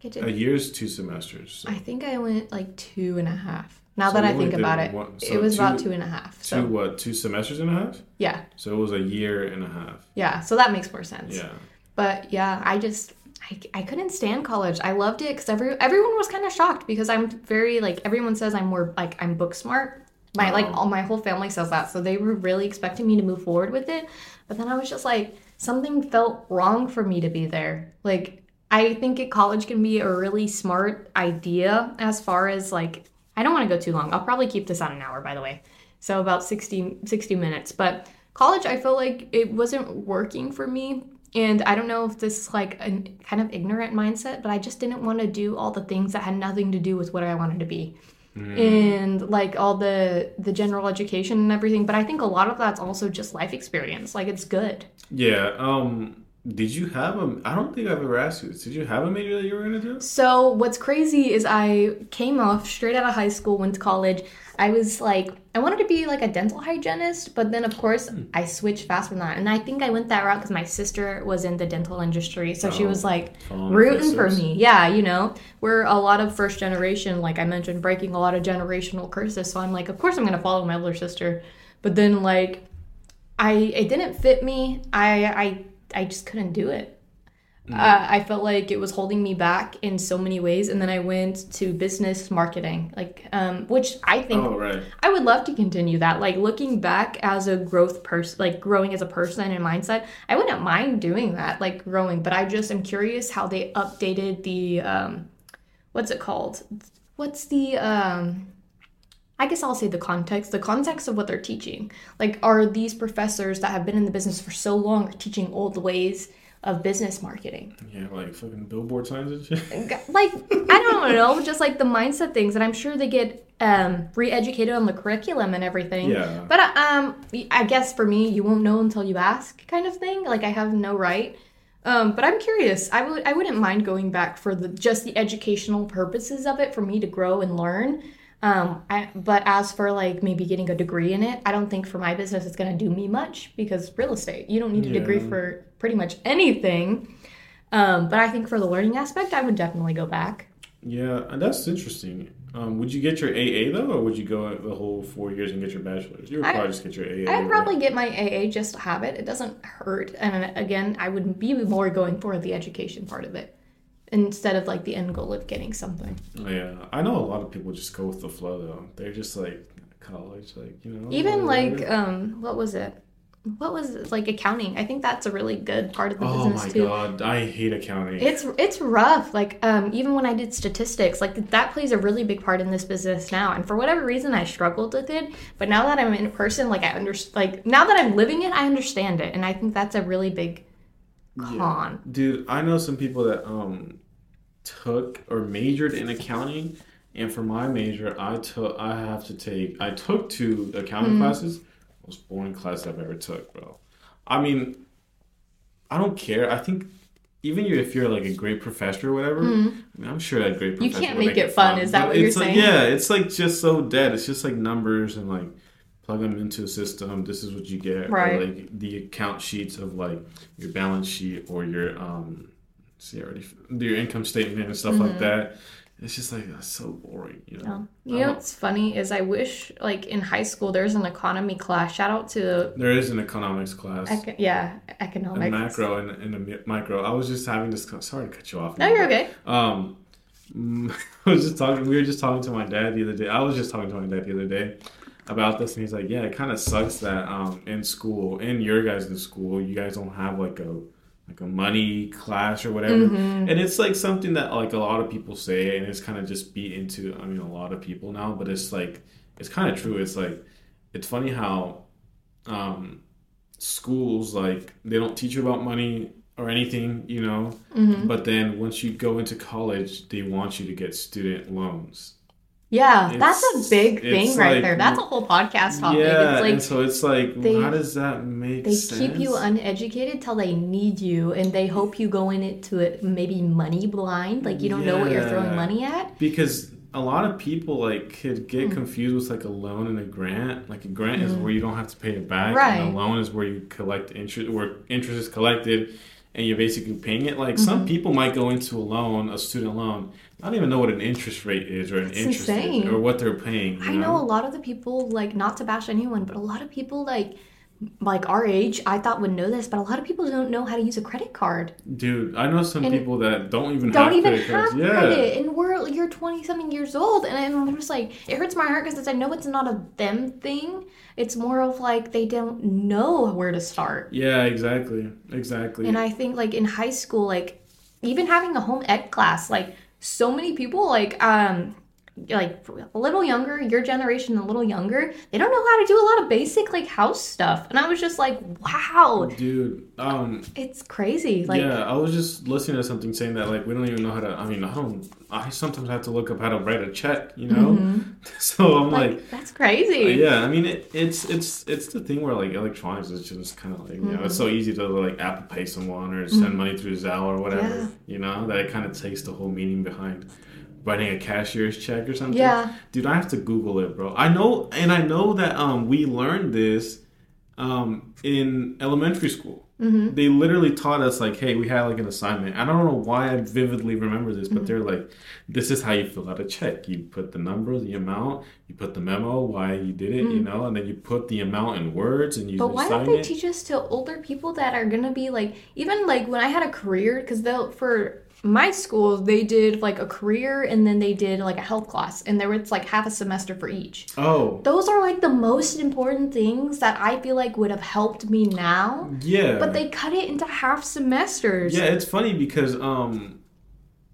get A year's two semesters. So I think I went like two and a half. Now So that I think about it, one- so it was about two- two and a half. two what? Two semesters and a half. yeah, So it was a year and a half. yeah. So that makes more sense. Yeah. But yeah, I just I, I couldn't stand college. I loved it because every everyone was kind of shocked because I'm very like everyone says I'm more like I'm book smart. My like Oh. all my whole family says that, so they were really expecting me to move forward with it. But then I was just like something felt wrong for me to be there. Like I think at college can be a really smart idea as far as like I don't want to go too long. I'll probably keep this on an hour by the way. So about 60 60 minutes. But college I felt like it wasn't working for me and I don't know if this is like a kind of ignorant mindset, but I just didn't want to do all the things that had nothing to do with what I wanted to be. And like all the the general education and everything, but I think a lot of that's also just life experience. Like it's good. Yeah. Um. Did you have a? I don't think I've ever asked you this. Did you have a major that you were gonna do? So what's crazy is I came off straight out of high school, went to college. I was like, I wanted to be like a dental hygienist, but then of course hmm. I switched fast from that, and I think I went that route because my sister was in the dental industry, so she Oh, was like rooting for me. Yeah, you know, we're a lot of first generation, like I mentioned, breaking a lot of generational curses. So I'm like, of course I'm gonna follow my older sister, but then like, I it didn't fit me. I I I just couldn't do it uh, I felt like it was holding me back in so many ways. And then I went to business marketing, like, um, which I think Oh right. I would love to continue that. Like looking back as a growth person, like growing as a person and mindset, I wouldn't mind doing that, like growing. But I just am curious how they updated the, um, what's it called? What's the, um, I guess I'll say the context, the context of what they're teaching. Like, are these professors that have been in the business for so long teaching old ways of business marketing? Yeah, like fucking billboard signs and shit. like I don't know, just like the mindset things, and I'm sure they get um, re-educated on the curriculum and everything. Yeah. But um, I guess for me, you won't know until you ask, kind of thing. Like I have no right. Um, but I'm curious. I would I wouldn't mind going back for the just the educational purposes of it for me to grow and learn. Um, I, but as for like maybe getting a degree in it, I don't think for my business it's gonna do me much because real estate, you don't need a degree for pretty much anything. Um, but I think for the learning aspect, I would definitely go back. Yeah, that's interesting. Um, would you get your AA though, or would you go the whole four years and get your bachelor's? You would I- probably just get your AA. I'd probably get my AA just to have it. It doesn't hurt. And again, I would be more going for the education part of it instead of like the end goal of getting something. Yeah, I know a lot of people just go with the flow though. They're just like college, like you know. Even whatever. like um, what was it? What was it? like accounting? I think that's a really good part of the business. too. Oh my god, I hate accounting. It's it's rough. Like um, even when I did statistics, like that plays a really big part in this business now. And for whatever reason, I struggled with it. But now that I'm in person, like I understand. Like now that I'm living it, I understand it, and I think that's a really big con. Dude, I know some people that um took or majored in accounting, and for my major, I took I have to take I took two accounting Mm-hmm. classes. Most boring class I've ever took, bro. I mean, I don't care. I think even if you're like a great professor or whatever, I mean, I'm sure that great Mm-hmm. You professor can't will make it fun, is that But what you're like, saying? Yeah, it's like just so dead. It's just like numbers and like plug them into a system. This is what you get. Right. Or like the account sheets of like your balance sheet or your um, see already your income statement and stuff like that. It's just like that's so boring, you know. Mm-hmm. You know what's funny is I wish like in high school there's an economy class. Shout out to There is an economics class. ec- yeah a economics. macro and, and a micro. I was just having this. Sorry to cut you off. No, you're okay. Um, I was just talking. We were just talking to my dad the other day. I was just talking to my dad the other day about this, and he's like, "Yeah, it kind of sucks that um in school, in your guys' school, you guys don't have like a like a money class or whatever." Mm-hmm. And it's like something that like a lot of people say, and it's kind of just beat into. I mean, a lot of people now, but it's like it's kind of true. It's like it's funny how um schools like they don't teach you about money or anything, you know. Mm-hmm. But then once you go into college, they want you to get student loans. Yeah, that's a big thing right like- there. That's a whole podcast topic. yeah, it's and like so it's like, they- how does that make they sense? keep you uneducated till they need you, and they hope you go in it to it maybe money blind, like you don't know what you're throwing money at. because a lot of people like could Hmm. get confused with like a loan and a grant. Like a grant is where you don't have to pay it back, Hmm. Right. and a loan is where you collect interest, where interest is collected, and you're basically paying it. Like some Mm-hmm. people might go into a loan, a student loan, not even know what an interest rate is or an It's interest is, or what they're paying. I know a lot of the people, like not to bash anyone, but a lot of people like like our age, I thought would know this, but a lot of people don't know how to use a credit card. Dude, I know some And people that don't even Don't have even credit have cards. Yeah. credit, and we're you're twenty something years old, and I'm just like it hurts my heart because I know it's not a them thing. It's more of like they don't know where to start. Yeah, exactly. Exactly. And I think like in high school, like even having a home ec class, like so many people like um like a little younger, your generation a little younger, they don't know how to do a lot of basic like house stuff. And I was just like, wow, Dude, um, it's crazy. Like yeah, I was just listening to something saying that like we don't even know how to. I mean, I don't. I sometimes have to look up how to write a check, you know. So I'm Mm-hmm. like, like, that's crazy. yeah. I mean, it, it's it's it's the thing where like electronics is just kind of like you know it's so easy to like Apple Pay someone or send money through Zelle or whatever, Mm-hmm. Yeah. you know. That it kind of takes the whole meaning behind writing a cashier's check or something. Yeah. Dude, I have to Google it, bro. I know, and I know that um we learned this um in elementary school. Mm-hmm. They literally taught us like, hey, we had like an assignment. I don't know why I vividly remember this, Mm-hmm. but they're like, this is how you fill out a check. You put the number, the amount, you put the memo, why you did it, you know, and then you put the amount in words and you. But why don't they it. teach us to older people that are gonna be like even like when I had a career because they'll for my school they did like a career and then they did like a health class and there was like half a semester for each. oh, Those are like the most important things that I feel like would have helped me now, yeah. but they cut it into half semesters. Yeah, it's funny because um,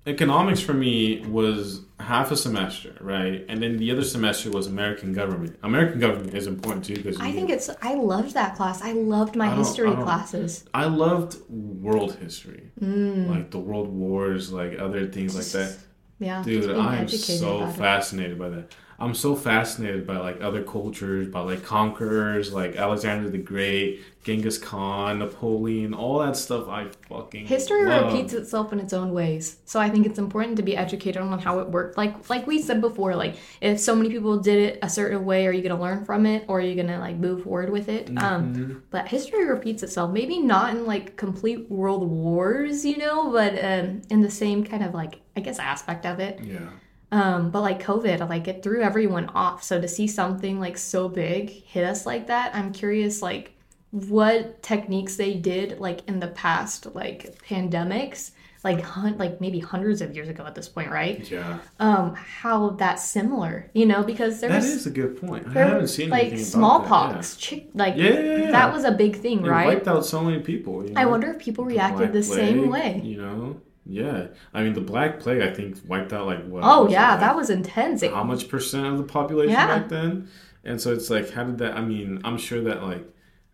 economics for me was half a semester, right? And then the other semester was American government. American government is important too because I think it's I loved that class. I loved my I history I classes. I loved world history, Mm. like the world wars, like other things like that. Yeah, Dude, I am so about it. fascinated by that. I'm so fascinated by like other cultures, by like conquerors, like Alexander the Great, Genghis Khan, Napoleon, all that stuff. I fucking History love. repeats itself in its own ways. So I think it's important to be educated on how it worked. Like like we said before, like if so many people did it a certain way, are you gonna learn from it or are you gonna like move forward with it? Mm-hmm. Um but history repeats itself. Maybe not in like complete world wars, you know, but um in the same kind of like I guess aspect of it. Yeah. Um, but like COVID, like it threw everyone off. So to see something like so big hit us like that, I'm curious like what techniques they did like in the past like pandemics, like hun- like maybe hundreds of years ago at this point, right? Yeah. Um, how that's similar, you know, because there That was is a good point. I haven't seen like anything smallpox, chick, like Yeah, yeah, yeah. that was a big thing, It right? wiped out so many people. You know? I wonder if people The reacted the same way. You know? Yeah. I mean, the Black Plague, I think, wiped out like what? Oh yeah, like, that was intense. How much percent of the population Yeah. back then? And so it's like, how did that? I mean, I'm sure that like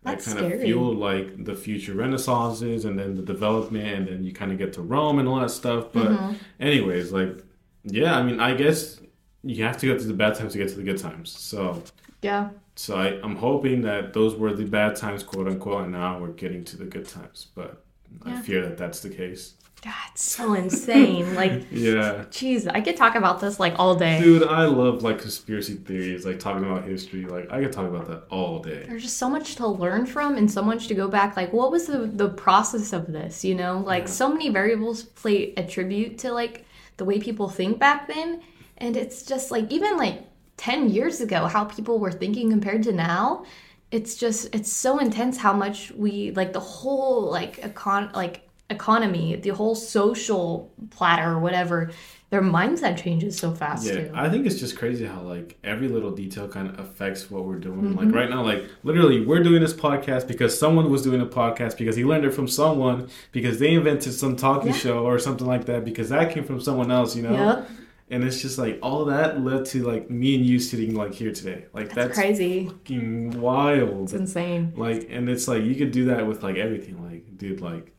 that That's kind of fueled like the future renaissances and then the development, and then you kind of get to Rome and all that stuff. But Mm-hmm. anyways, like, yeah, I mean, I guess you have to go through the bad times to get to the good times. So. yeah. So I, I'm hoping that those were the bad times, quote unquote, and now we're getting to the good times. But I fear that that's the case. That's so insane. Like, yeah. Jeez, I could talk about this like all day. Dude, I love like conspiracy theories, like talking about history. Like I could talk about that all day. There's just so much to learn from and so much to go back. Like, what was the the process of this? You know, like yeah. so many variables play a tribute to like the way people think back then, and it's just like even like ten years ago, how people were thinking compared to now. It's just it's so intense how much we like the whole like econ like economy, the whole social platter or whatever, their mindset changes so fast yeah, too. I think it's just crazy how like every little detail kind of affects what we're doing. Mm-hmm. Like right now, like literally we're doing this podcast because someone was doing a podcast because he learned it from someone because they invented some talking yeah. show or something like that because that came from someone else, you know? Yep. And it's just like all that led to like me and you sitting like here today. Like that's, that's crazy. Fucking wild. It's insane. Like and it's like you could do that with like everything. Like, dude, like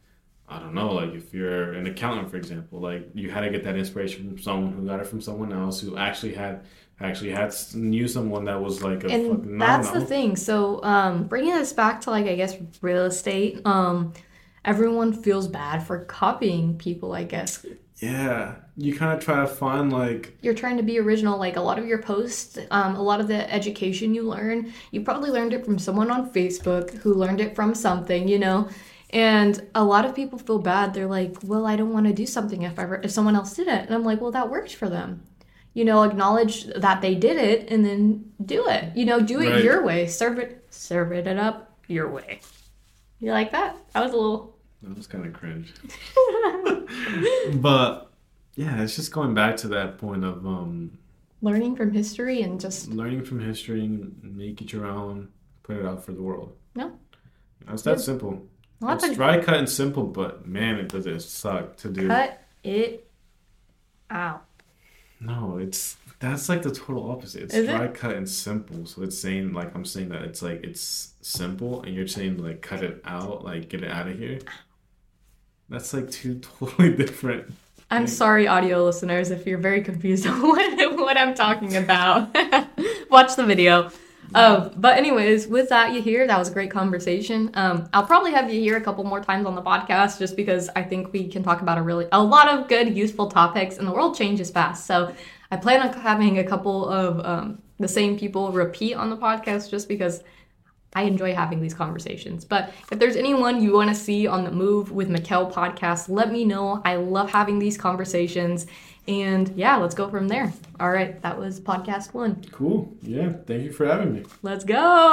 I don't know, like if you're an accountant, for example, like you had to get that inspiration from someone who got it from someone else who actually had actually had knew someone that was like a and that's the thing. So um, bringing this back to like I guess real estate, um, everyone feels bad for copying people. I guess. Yeah, you kind of try to find like you're trying to be original. Like a lot of your posts, um, a lot of the education you learn, you probably learned it from someone on Facebook who learned it from something. You know and a lot of people feel bad. They're like, "Well, I don't want to do something if ever if someone else did it." And I'm like, "Well, that worked for them." You know, acknowledge that they did it and then do it. You know, do it right. your way. Serve it serve it up your way. You like that? That was a little That was kind of cringe. but yeah, it's just going back to that point of um learning from history and just learning from history and make it your own, put it out for the world. No. It's that yeah. simple. Well, it's dry, cut, and simple, but man, it does it suck to do. Cut it out. No, it's that's like the total opposite. It's Is dry, it? cut, and simple. So it's saying like I'm saying that it's like it's simple, and you're saying like cut it out, like get it out of here. That's like two totally different. I'm sorry, audio listeners, if you're very confused on what, what I'm talking about. Watch the video. Um, but anyways, with that, Yahir that was a great conversation. Um, I'll probably have you here a couple more times on the podcast just because I think we can talk about a really a lot of good, useful topics, and the world changes fast. So I plan on having a couple of um, the same people repeat on the podcast just because I enjoy having these conversations. But if there's anyone you want to see on the Move with Mikell podcast, let me know. I love having these conversations. And yeah, let's go from there. All right, that was podcast one. Cool. Yeah, thank you for having me. Let's go.